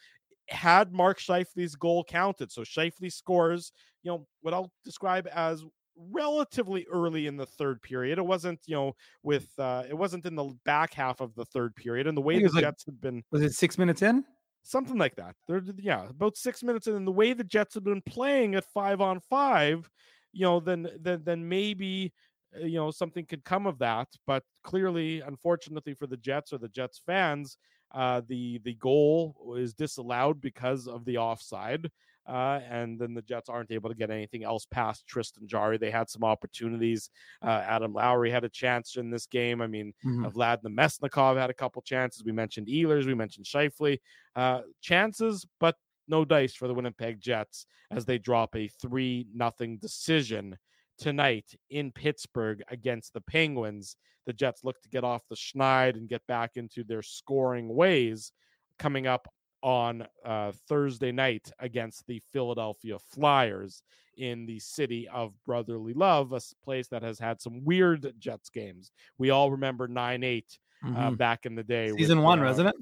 had Mark Scheifele's goal counted. So Scheifele scores, you know, what I'll describe as relatively early in the third period. It wasn't, you know, with uh it wasn't in the back half of the third period. And the way the like- Jets had been was it six minutes in? something like that. They're yeah, about six minutes in, and the way the Jets have been playing at five on five, you know, then then then maybe uh, you know something could come of that. But clearly, unfortunately for the Jets or the Jets fans, uh, the the goal is disallowed because of the offside. Uh, and then the Jets aren't able to get anything else past Tristan Jarry. They had some opportunities. Uh, Adam Lowry had a chance in this game. I mean, Mhm. uh, Vlad Namestnikov had a couple chances. We mentioned Ehlers, we mentioned Scheifele. Uh, chances, but no dice for the Winnipeg Jets as they drop a three nothing decision tonight in Pittsburgh against the Penguins. The Jets look to get off the schneid and get back into their scoring ways coming up on uh, Thursday night against the Philadelphia Flyers in the city of brotherly love, a place that has had some weird Jets games. We all remember 9 8 uh, Mhm. back in the day. Season with, one, uh, wasn't it?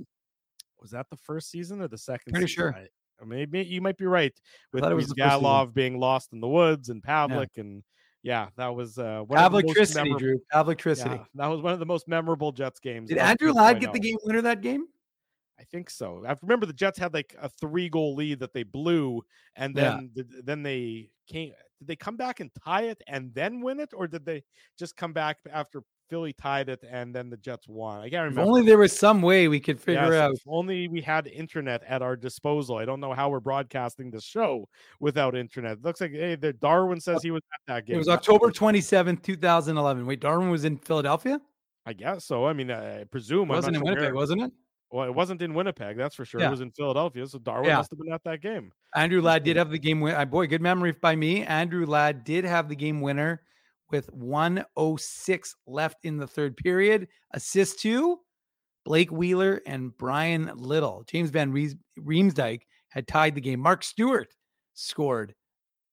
Was that the first season or the second? Pretty season? sure. I- uh, maybe you might be right with it was the first season. Galov being lost in the woods and Pavelec and yeah, that was uh, one of the most memorable- Drew. Pavlictricity. Yeah, that was one of the most memorable Jets games. Did Andrew Ladd get 2.0. the game winner that game? I think so. I remember the Jets had like a three goal lead that they blew, and Yeah. then th- then they came. Did they come back and tie it and then win it, or did they just come back after Philly tied it and then the Jets won? I can't If remember. only there was some way we could figure Yes, out. If only we had internet at our disposal. I don't know how we're broadcasting the show without internet. It looks like hey, the Darwin says he was at that game. It was October 27th, 2011. Wait, Darwin was in Philadelphia? I guess so. I mean, I presume It wasn't in sure Winnipeg, wasn't it? Well, it wasn't in Winnipeg, that's for sure. Yeah. It was in Philadelphia, so Darwin Yeah. must have been at that game. Andrew Ladd did have the game win. uh, Boy, good memory by me. Andrew Ladd did have the game winner with 106 left in the third period. Assist to Blake Wheeler and Bryan Little. James Van Rees- Riemsdyk had tied the game. Mark Stuart scored.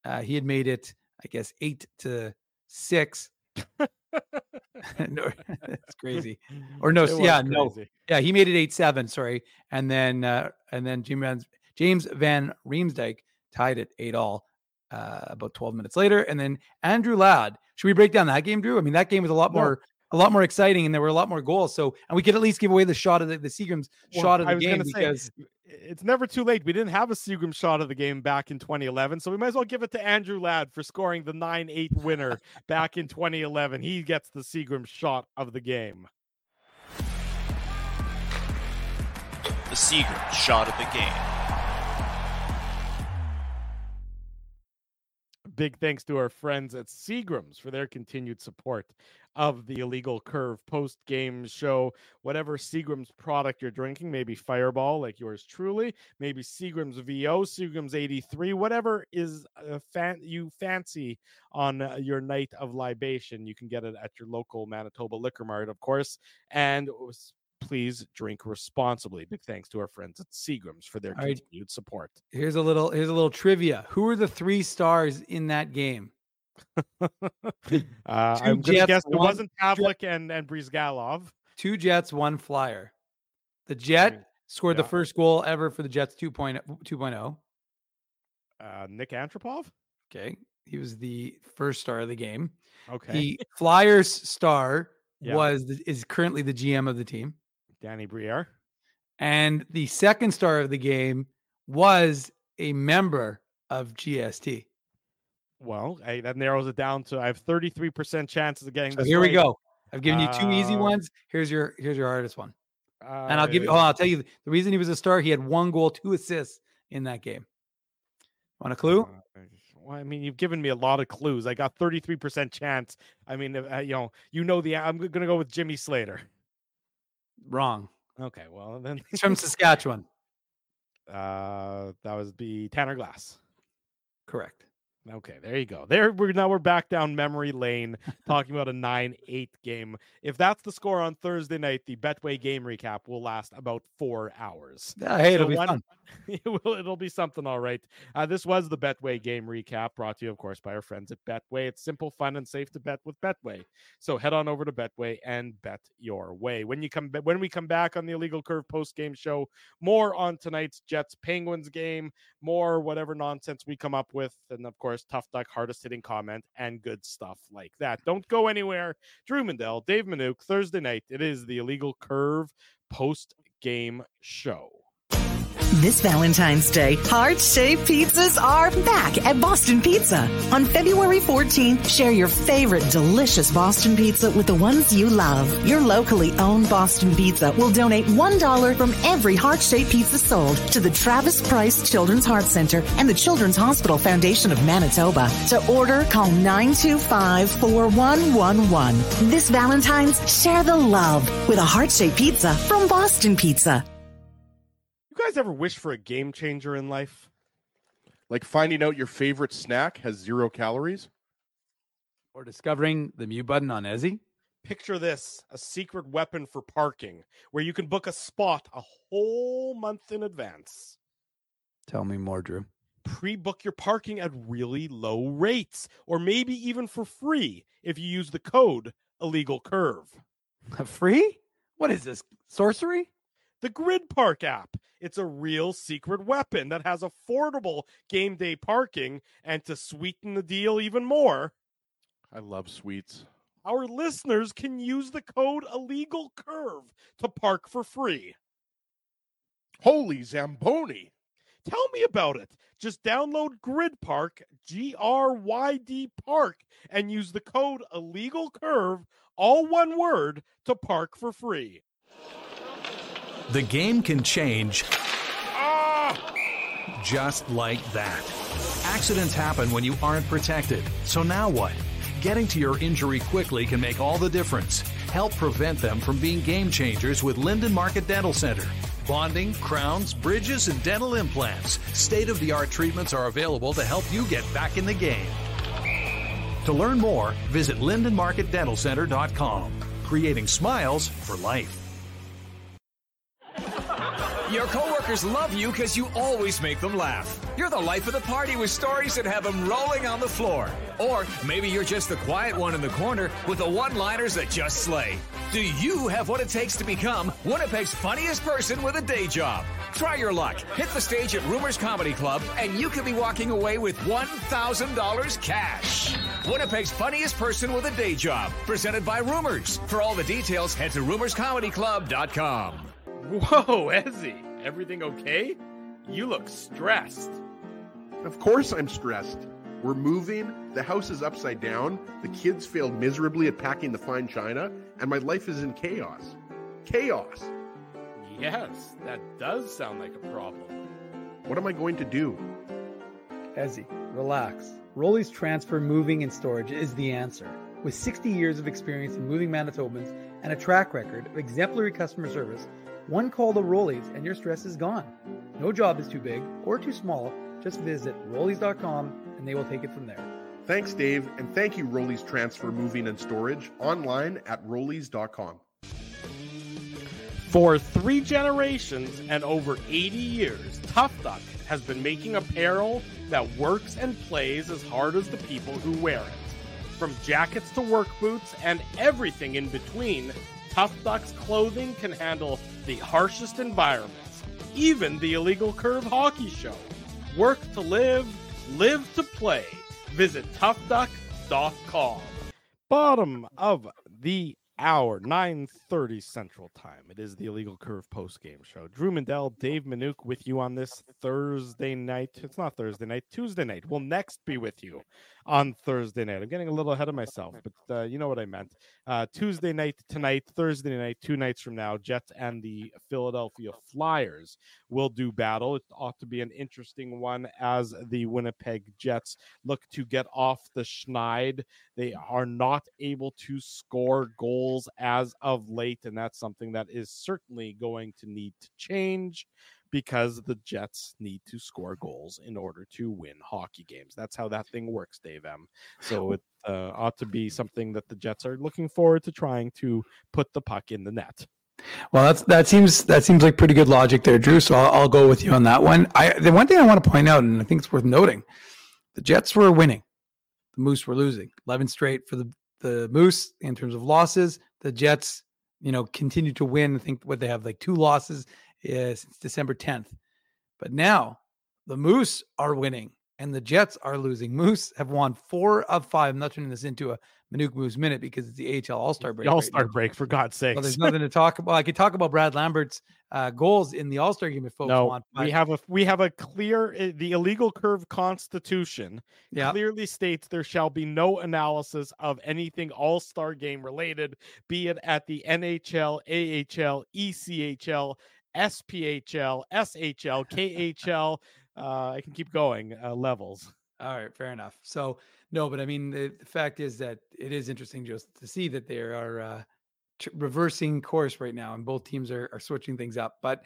Uh, he had made it, I guess, eight to six. no, that's crazy. Or no, It yeah, no, yeah, he made it eight seven. Sorry, and then uh, and then James Van, James Van Riemsdyk tied it eight all uh, about twelve minutes later, and then Andrew Ladd. Should we break down that game, Drew? I mean, that game was a lot No. more a lot more exciting, and there were a lot more goals. So, and we could at least give away the shot of the, the Seagrams Well, shot of the game say, because it's never too late. We didn't have a Seagram shot of the game back in 2011, so we might as well give it to Andrew Ladd for scoring the 9 8 winner back in 2011. He gets the Seagram shot of the game. The Seagram shot of the game. Big thanks to our friends at Seagrams for their continued support of the Illegal Curve post game show. Whatever Seagram's product you're drinking, maybe Fireball like yours truly, maybe Seagram's VO, Seagram's 83, whatever is uh, fan- you fancy on uh, your night of libation, you can get it at your local Manitoba Liquor Mart, of course. And s- please drink responsibly. Big thanks to our friends at Seagrams for their All right. continued support. here's a little here's a little trivia. Who are the three stars in that game? Uh, I'm Jets, guess it wasn't Pavelec and and Bryzgalov. Two Jets, one Flyer. The Jet scored the first goal ever for the Jets 2.0. 2.0. Uh, Nik Antropov. Okay. He was the first star of the game. Okay, The Flyers star Yeah. was the, is currently the GM of the team. Danny Briere. And the second star of the game was a member of GST. Well, that narrows it down to I have 33% chances of getting So this. here we go. I've given you two easy Uh, ones. Here's your here's your hardest one. Uh, And I'll give you oh, I'll tell you the reason he was a star, he had one goal, two assists in that game. Want a clue? uh, Well, I mean, you've given me a lot of clues. I got 33% chance. I mean, uh, you know, you know the. I'm going to go with Jimmy Slater. Wrong. Okay, well then, He's from Saskatchewan. uh, that was be Tanner Glass. Correct. Okay, there you go. There we're now we're back down memory lane talking about a 9-8 game. If that's the score on Thursday night, the Betway game recap will last about 4 hours. Yeah, hey, it'll be one- fun. it will it'll be something all right. Uh, this was the Betway game recap brought to you of course by our friends at Betway. It's simple, fun and safe to bet with Betway. So head on over to Betway and bet your way. When you come when we come back on the Illegal Curve post game show, more on tonight's Jets Penguins game, more whatever nonsense we come up with, and of course, Tough Duck, hardest hitting comment, and good stuff like that. Don't go anywhere. Drew Mandel, Dave Manuk, Thursday night. It is the Illegal Curve post game show. This Valentine's Day, heart-shaped pizzas are back at Boston Pizza. On February 14th, share your favorite delicious Boston pizza with the ones you love. Your locally owned Boston Pizza will donate $1 from every heart-shaped pizza sold to the Travis Price Children's Heart Center and the Children's Hospital Foundation of Manitoba. To order, call 925-4111. This Valentine's, share the love with a heart-shaped pizza from Boston Pizza. Guys ever wish for a game changer in life? Like finding out your favorite snack has zero calories. Or discovering the mute button on Ezzy. Picture this a secret weapon for parking where you can book a spot a whole month in advance. Tell me more, Drew. Pre book your parking at really low rates, or maybe even for free if you use the code illegal curve. Free? What is this? Sorcery? The Grydpark app. It's a real secret weapon that has affordable game day parking, and to sweeten the deal even more, I love sweets. our listeners can use the code illegal curve to park for free. Holy Zamboni. Tell me about it. Just download Grydpark, G R Y D Park, and use the code illegal curve, all one word, to park for free. The game can change just like that. Accidents happen when you aren't protected. So now what? Getting to your injury quickly can make all the difference. Help prevent them from being game changers with Linden Market Dental Center. Bonding, crowns, bridges, and dental implants. State of the art treatments are available to help you get back in the game. To learn more, visit lindenmarketdentalcenter.com. Creating smiles for life. Your coworkers love you because you always make them laugh. You're the life of the party with stories that have them rolling on the floor. Or maybe you're just the quiet one in the corner with the one liners that just slay. Do you have what it takes to become Winnipeg's funniest person with a day job? Try your luck. Hit the stage at Rumors Comedy Club, and you could be walking away with $1,000 cash. Winnipeg's funniest person with a day job, presented by Rumors. For all the details, head to rumorscomedyclub.com. Whoa, Ezzy, everything okay? You look stressed. Of course I'm stressed. We're moving, the house is upside down, the kids failed miserably at packing the fine china, and my life is in chaos. Chaos! Yes, that does sound like a problem. What am I going to do? Ezzy, relax. Rolly's Transfer Moving and Storage is the answer. With 60 years of experience in moving Manitobans and a track record of exemplary customer service, one call to Rollies and your stress is gone. No job is too big or too small. Just visit rollies.com and they will take it from there. Thanks, Dave, and thank you, Rollies Transfer Moving and Storage, online at rollies.com. For three generations and over 80 years, Tough Duck has been making apparel that works and plays as hard as the people who wear it. From jackets to work boots and everything in between, Tough Duck's clothing can handle the harshest environments, even the illegal curve hockey show. Work to live, live to play. Visit toughduck.com. Bottom of the hour, 9.30 Central Time. It is the Illegal Curve post-game show. Drew Mandel, Dave Minuk with you on this Thursday night. It's not Thursday night, Tuesday night. We'll next be with you on Thursday night. I'm getting a little ahead of myself, but uh, you know what I meant. Uh, Tuesday night tonight, Thursday night, two nights from now, Jets and the Philadelphia Flyers will do battle. It ought to be an interesting one as the Winnipeg Jets look to get off the schneid. They are not able to score goals as of late, and that's something that is certainly going to need to change because the Jets need to score goals in order to win hockey games. That's how that thing works, Dave M. So it uh, ought to be something that the Jets are looking forward to trying to put the puck in the net. Well, that's that seems that seems like pretty good logic there, Drew. So I'll, I'll go with you on that one. I the one thing I want to point out, and I think it's worth noting, the Jets were winning, the Moose were losing. Eleven straight for the the Moose in terms of losses. The Jets, you know, continue to win. I think what they have like two losses uh, since December 10th. But now the Moose are winning and the Jets are losing. Moose have won four of five. I'm not turning this into a Manuk Moose minute because it's the AHL All Star break. All Star right break, for God's sake. Well, there's nothing to talk about. I could talk about Brad Lambert's uh, goals in the All Star game if folks no, want. But... We have a we have a clear uh, the illegal curve constitution clearly states there shall be no analysis of anything All Star game related, be it at the NHL, AHL, ECHL, SPHL, SHL, KHL. Uh, I can keep going uh, levels. All right, fair enough. So no, but I mean the, the fact is that it is interesting just to see that they are uh, t- reversing course right now, and both teams are, are switching things up. But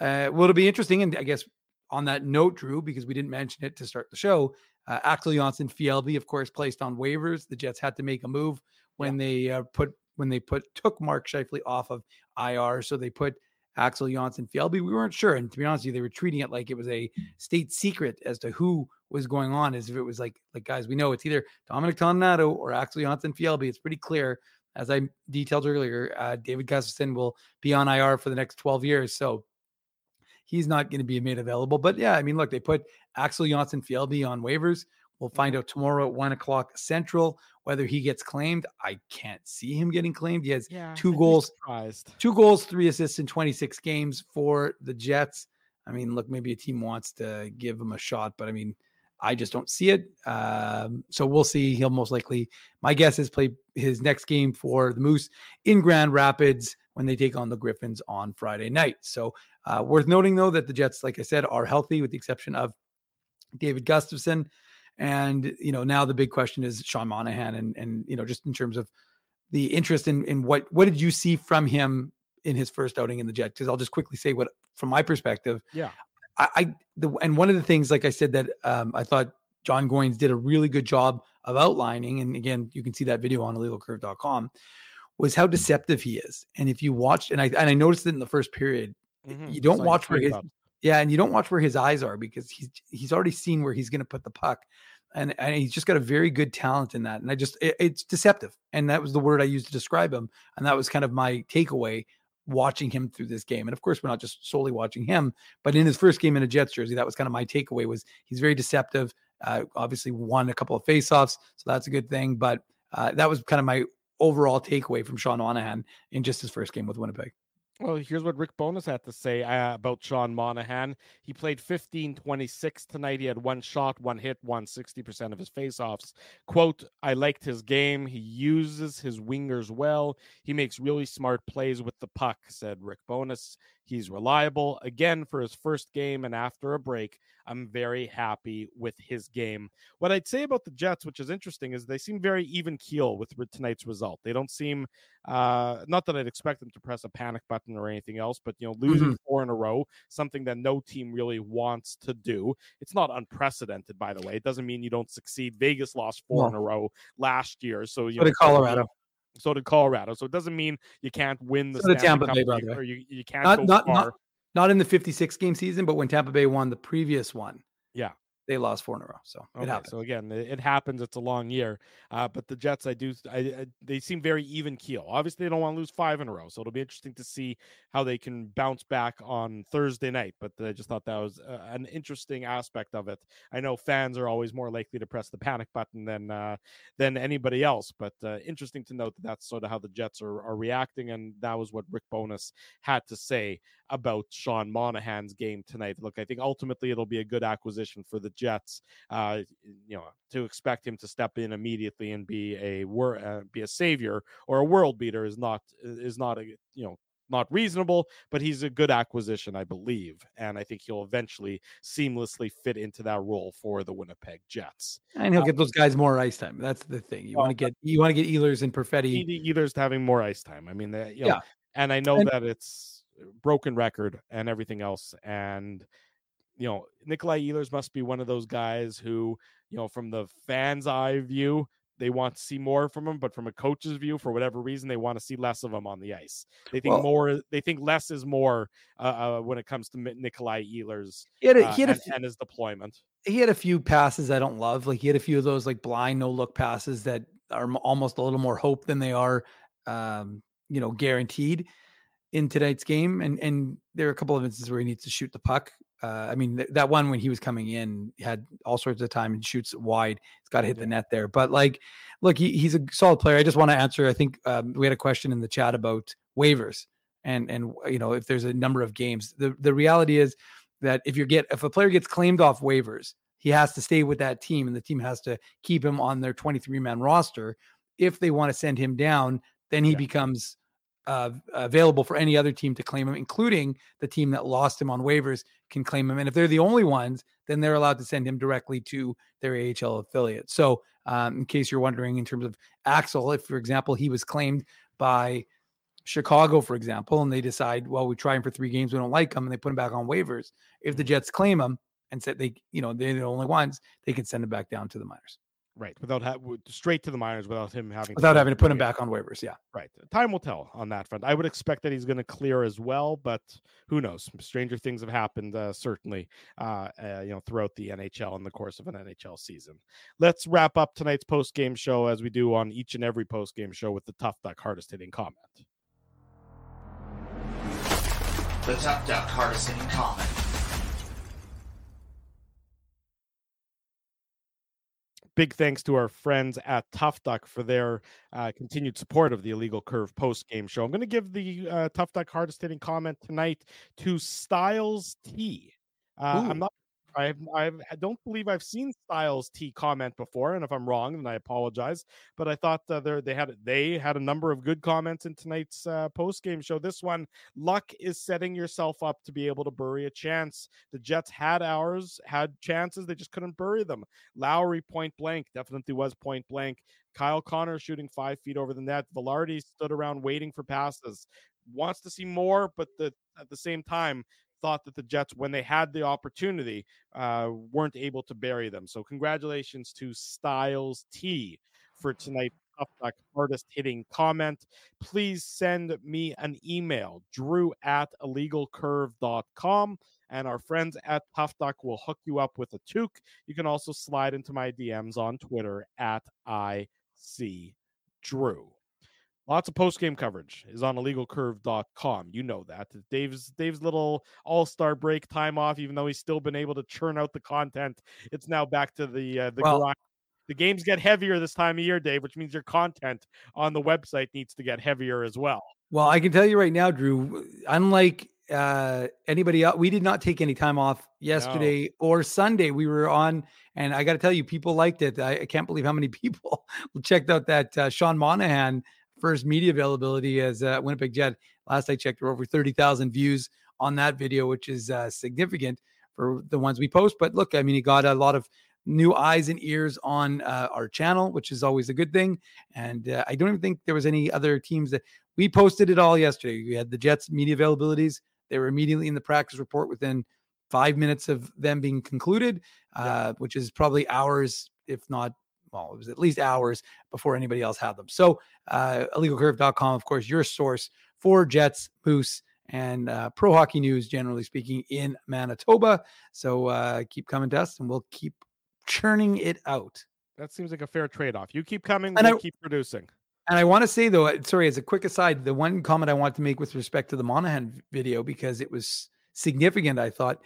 uh, will it be interesting? And I guess on that note, Drew, because we didn't mention it to start the show, uh, Axel Jonsson Fjällby, of course, placed on waivers. The Jets had to make a move when yeah. they uh, put when they put took Mark Scheifele off of IR, so they put Axel Jonsson Fjällby. We weren't sure. And to be honest with you, they were treating it like it was a state secret as to who was going on, as if it was like, like guys, we know it's either Dominic Toninato or Axel Jonsson Fjällby. It's pretty clear. As I detailed earlier, uh, David Gustafsson will be on IR for the next 12 years. So he's not going to be made available. But yeah, I mean, look, they put Axel Jonsson Fjällby on waivers. We'll find out tomorrow at one o'clock central whether he gets claimed. I can't see him getting claimed. He has yeah, two goals, two goals, three assists in 26 games for the Jets. I mean, look, maybe a team wants to give him a shot, but I mean, I just don't see it. Um, so we'll see. He'll most likely, my guess is play his next game for the Moose in Grand Rapids when they take on the Griffins on Friday night. So uh, worth noting though that the Jets, like I said, are healthy with the exception of David Gustafsson. And you know, now the big question is Sean Monahan, and and you know, just in terms of the interest in in what what did you see from him in his first outing in the Jets. Because I'll just quickly say what, from my perspective, Yeah. I, I the and one of the things, like I said, that um, I thought Jon Goyens did a really good job of outlining, and again, you can see that video on illegalcurve.com, was how deceptive he is. And if you watched, and I and I noticed it in the first period, Mhm. you don't watch where his. Yeah, and you don't watch where his eyes are because he's he's already seen where he's going to put the puck, and and he's just got a very good talent in that. And I just it- it's deceptive, and that was the word I used to describe him, and that was kind of my takeaway watching him through this game. And of course, we're not just solely watching him, but in his first game in a Jets jersey, that was kind of my takeaway was he's very deceptive. Uh, obviously, won a couple of faceoffs, so that's a good thing. But uh, that was kind of my overall takeaway from Sean Monahan in just his first game with Winnipeg. Well, here's what Rick Bowness had to say uh, about Sean Monahan. He played 15 26 tonight. He had one shot, one hit, won 60% of his faceoffs. Quote, I liked his game. He uses his wingers well. He makes really smart plays with the puck, said Rick Bowness. He's reliable. Again, for his first game and after a break, I'm very happy with his game. What I'd say about the Jets, which is interesting, is they seem very even keel with tonight's result. They don't seem uh, not that I'd expect them to press a panic button or anything else, but you know, losing four in a row, something that no team really wants to do. It's not unprecedented, by the way. It doesn't mean you don't succeed. Vegas lost four No. in a row last year, so you know, Colorado. So did Colorado. So it doesn't mean you can't win the So Tampa Bay, Cup the way. or you, you can't Not go not, far. not not in the 56 game season, but when Tampa Bay won the previous one, Yeah. They lost four in a row. So it Okay, happened. so again, it, it happens. It's a long year, uh, but the Jets, I do, I, I they seem very even keel. Obviously, they don't want to lose five in a row, so it'll be interesting to see how they can bounce back on Thursday night. But I just thought that was uh, an interesting aspect of it. I know fans are always more likely to press the panic button than uh, than anybody else, but uh, interesting to note that that's sort of how the Jets are, are reacting, and that was what Rick Bowness had to say about Sean Monahan's game tonight. Look, I think ultimately it'll be a good acquisition for the Jets. Uh, you know, to expect him to step in immediately and be a wor- uh, be a savior or a world beater is not is not a you know not reasonable, but he's a good acquisition, I believe, and I think he'll eventually seamlessly fit into that role for the Winnipeg Jets. And he'll get those guys more ice time. That's the thing. You want to get you want to get Ehlers and Perfetti. Either's having more ice time. I mean, they, you know, Yeah. and I know And- that it's broken record and everything else, and you know, Nikolai Ehlers must be one of those guys who, you know, from the fans' eye view, they want to see more from him, but from a coach's view, for whatever reason, they want to see less of him on the ice. They think Well- more. They think less is more uh, uh, when it comes to Nikolai Ehlers He had a, uh, he had and, few- and his deployment. he had a few passes I don't love. Like he had a few of those like blind no look passes that are almost a little more hope than they are, um, you know, guaranteed in tonight's game. And and there are a couple of instances where he needs to shoot the puck. Uh, I mean, th- that one when he was coming in had all sorts of time and shoots wide. He's got to hit the net there. But like, look, he, he's a solid player. I just want to answer. I think um, we had a question in the chat about waivers and and you know if there's a number of games. The the reality is that if you get if a player gets claimed off waivers, he has to stay with that team, and the team has to keep him on their 23 man roster. If they want to send him down, then he becomes uh, available for any other team to claim him, including the team that lost him on waivers can claim him. And if they're the only ones, then they're allowed to send him directly to their AHL affiliate. So, um, in case you're wondering, in terms of Axel, if for example he was claimed by Chicago, for example, and they decide, well, we try him for three games, we don't like him, and they put him back on waivers. If the Jets claim him and said they, you know, they're the only ones, they can send him back down to the minors Right, without ha- straight to the minors, without him having without having to put him back on waivers. Yeah. Right. Time will tell on that front. I would expect that he's going to clear as well, but who knows? Stranger things have happened, uh, certainly, uh, uh, you know, throughout the NHL in the course of an NHL season. Let's wrap up tonight's post game show as we do on each and every post game show with the Tough Duck hardest hitting comment. The Tough Duck hardest hitting comment. Big thanks to our friends at Tough Duck for their uh, continued support of the Illegal Curve post game show. I'm going to give the uh, Tough Duck hardest hitting comment tonight to Styles T. Uh, I'm not. I've, I've, I don't believe I've seen Styles T comment before, and if I'm wrong, then I apologize. But I thought uh, they they had they had a number of good comments in tonight's uh, post game show. This one, luck is setting yourself up to be able to bury a chance. The Jets had ours, had chances, they just couldn't bury them. Lowry point blank definitely was point blank. Kyle Connor shooting five feet over the net. Vilardi stood around waiting for passes. wants to see more, but the, at the same time thought that the Jets, when they had the opportunity, uh, weren't able to bury them. So congratulations to Styles T for tonight. Hardest hitting comment. Please send me an email, drew at illegalcurve.com and our friends at Tough Duck will hook you up with a toque. You can also slide into my DMs on Twitter at IC Drew. Lots of post game coverage is on illegalcurve.com. You know that. Dave's Dave's little all-star break time off, even though he's still been able to churn out the content. It's now back to the uh, the well, grind. The games get heavier this time of year, Dave, which means your content on the website needs to get heavier as well. Well, I can tell you right now, Drew, unlike uh, anybody else, we did not take any time off yesterday no. or Sunday. We were on, and I got to tell you, people liked it. I, I, can't believe how many people checked out that uh, Sean Monahan first media availability as uh, Winnipeg Jet. Last I checked, there were over 30,000 views on that video, which is uh, significant for the ones we post. But look, I mean, he got a lot of new eyes and ears on uh, our channel, which is always a good thing. And uh, I don't even think there was any other teams that we posted it all yesterday. We had the Jets media availabilities. They were immediately in the practice report within five minutes of them being concluded, uh, yeah. which is probably hours, if not well, it was at least hours before anybody else had them. So, uh, illegalcurve.com, of course, your source for Jets, Moose, and uh, pro hockey news, generally speaking, in Manitoba. So, uh, keep coming to us and we'll keep churning it out. That seems like a fair trade off. You keep coming, and we'll I, keep producing. And I want to say, though, uh, sorry, as a quick aside, the one comment I want to make with respect to the Monahan video, because it was significant, I thought.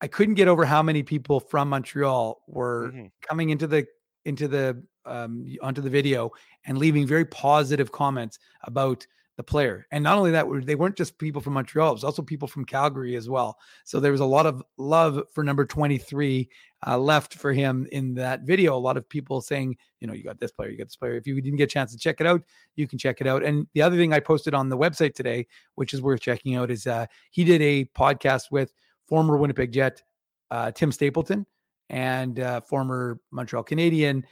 I couldn't get over how many people from Montreal were mm-hmm. coming into the into the um, onto the video and leaving very positive comments about the player. And not only that, they weren't just people from Montreal; it was also people from Calgary as well. So there was a lot of love for number twenty three uh, left for him in that video. A lot of people saying, you know, you got this player, you got this player. If you didn't get a chance to check it out, you can check it out. And the other thing I posted on the website today, which is worth checking out, is uh, he did a podcast with former Winnipeg Jet uh, Tim Stapleton and uh, former Montreal Canadien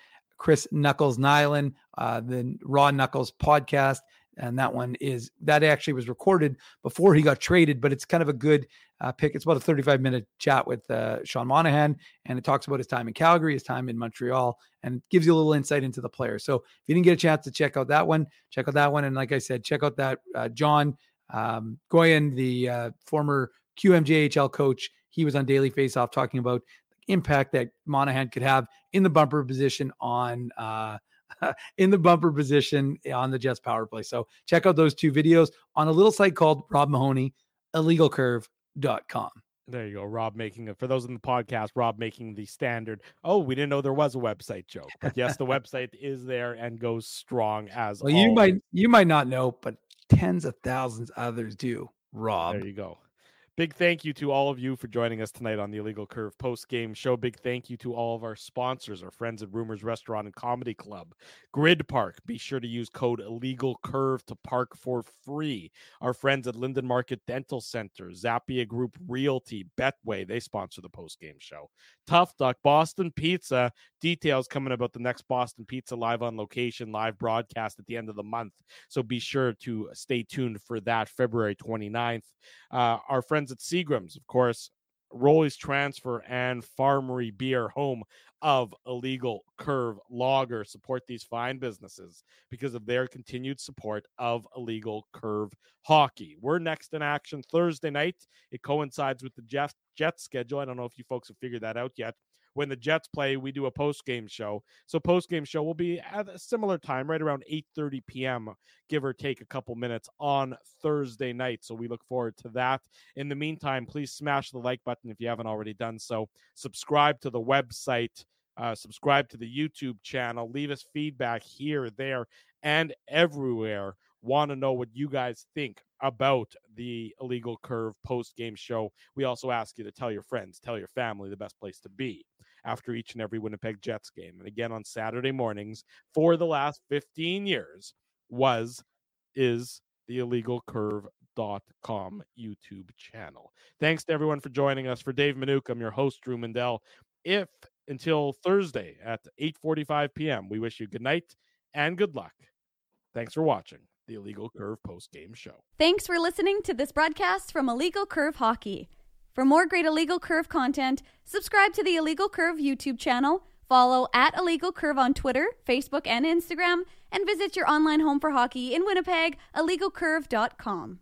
Chris Knuckles Nilan, uh, the Raw Knuckles podcast. And that one is that actually was recorded before he got traded, but it's kind of a good uh, pick. It's about a 35 minute chat with uh, Sean Monahan, and it talks about his time in Calgary, his time in Montreal, and gives you a little insight into the player. So if you didn't get a chance to check out that one, check out that one. And like I said, check out that uh, John um, Goyen, the uh, former QMJHL coach. He was on Daily Faceoff talking about impact that Monahan could have in the bumper position on uh, in the bumper position on the Jets power play. So check out those two videos on a little site called Rob Mahoney, illegalcurve.com. There you go. Rob making it for those in the podcast, Rob making the standard. Oh, we didn't know there was a website joke. But yes, the website is there and goes strong as well. You might you might not know, but tens of thousands others do. Rob. There you go. Big thank you to all of you for joining us tonight on the Illegal Curve post game show. Big thank you to all of our sponsors, our friends at Rumors Restaurant and Comedy Club, Grydpark. Be sure to use code Illegal Curve to park for free. Our friends at Linden Market Dental Center, Zappia Group Realty, Betway, they sponsor the post game show. Tough Duck, Boston Pizza. Details coming about the next Boston Pizza live on location, live broadcast at the end of the month. So be sure to stay tuned for that February 29th. Uh, our friends at Seagram's, of course, Rolly's Transfer and Farmery Beer, home of illegal curve lager, support these fine businesses because of their continued support of illegal curve hockey. We're next in action Thursday night. It coincides with the Jeff Jet schedule. I don't know if you folks have figured that out yet when the Jets play, we do a post game show. So post game show will be at a similar time, right around 8:30 p.m., give or take a couple minutes on Thursday night. So we look forward to that. In the meantime, please smash the like button if you haven't already done so. Subscribe to the website. Uh, subscribe to the YouTube channel. Leave us feedback here, there, and everywhere. Want to know what you guys think about the illegal curve post game show. We also ask you to tell your friends, tell your family the best place to be after each and every Winnipeg Jets game. And again, on Saturday mornings for the last 15 years was, is the illegal curve.com YouTube channel. Thanks to everyone for joining us. For Dave Manuk, I'm your host, Drew Mandel. If until Thursday at 8:45 p.m., we wish you good night and good luck. Thanks for watching. the Illegal Curve post game show. Thanks for listening to this broadcast from Illegal Curve Hockey. For more great Illegal Curve content, subscribe to the Illegal Curve YouTube channel, follow at Illegal Curve on Twitter, Facebook, and Instagram, and visit your online home for hockey in Winnipeg, illegalcurve.com.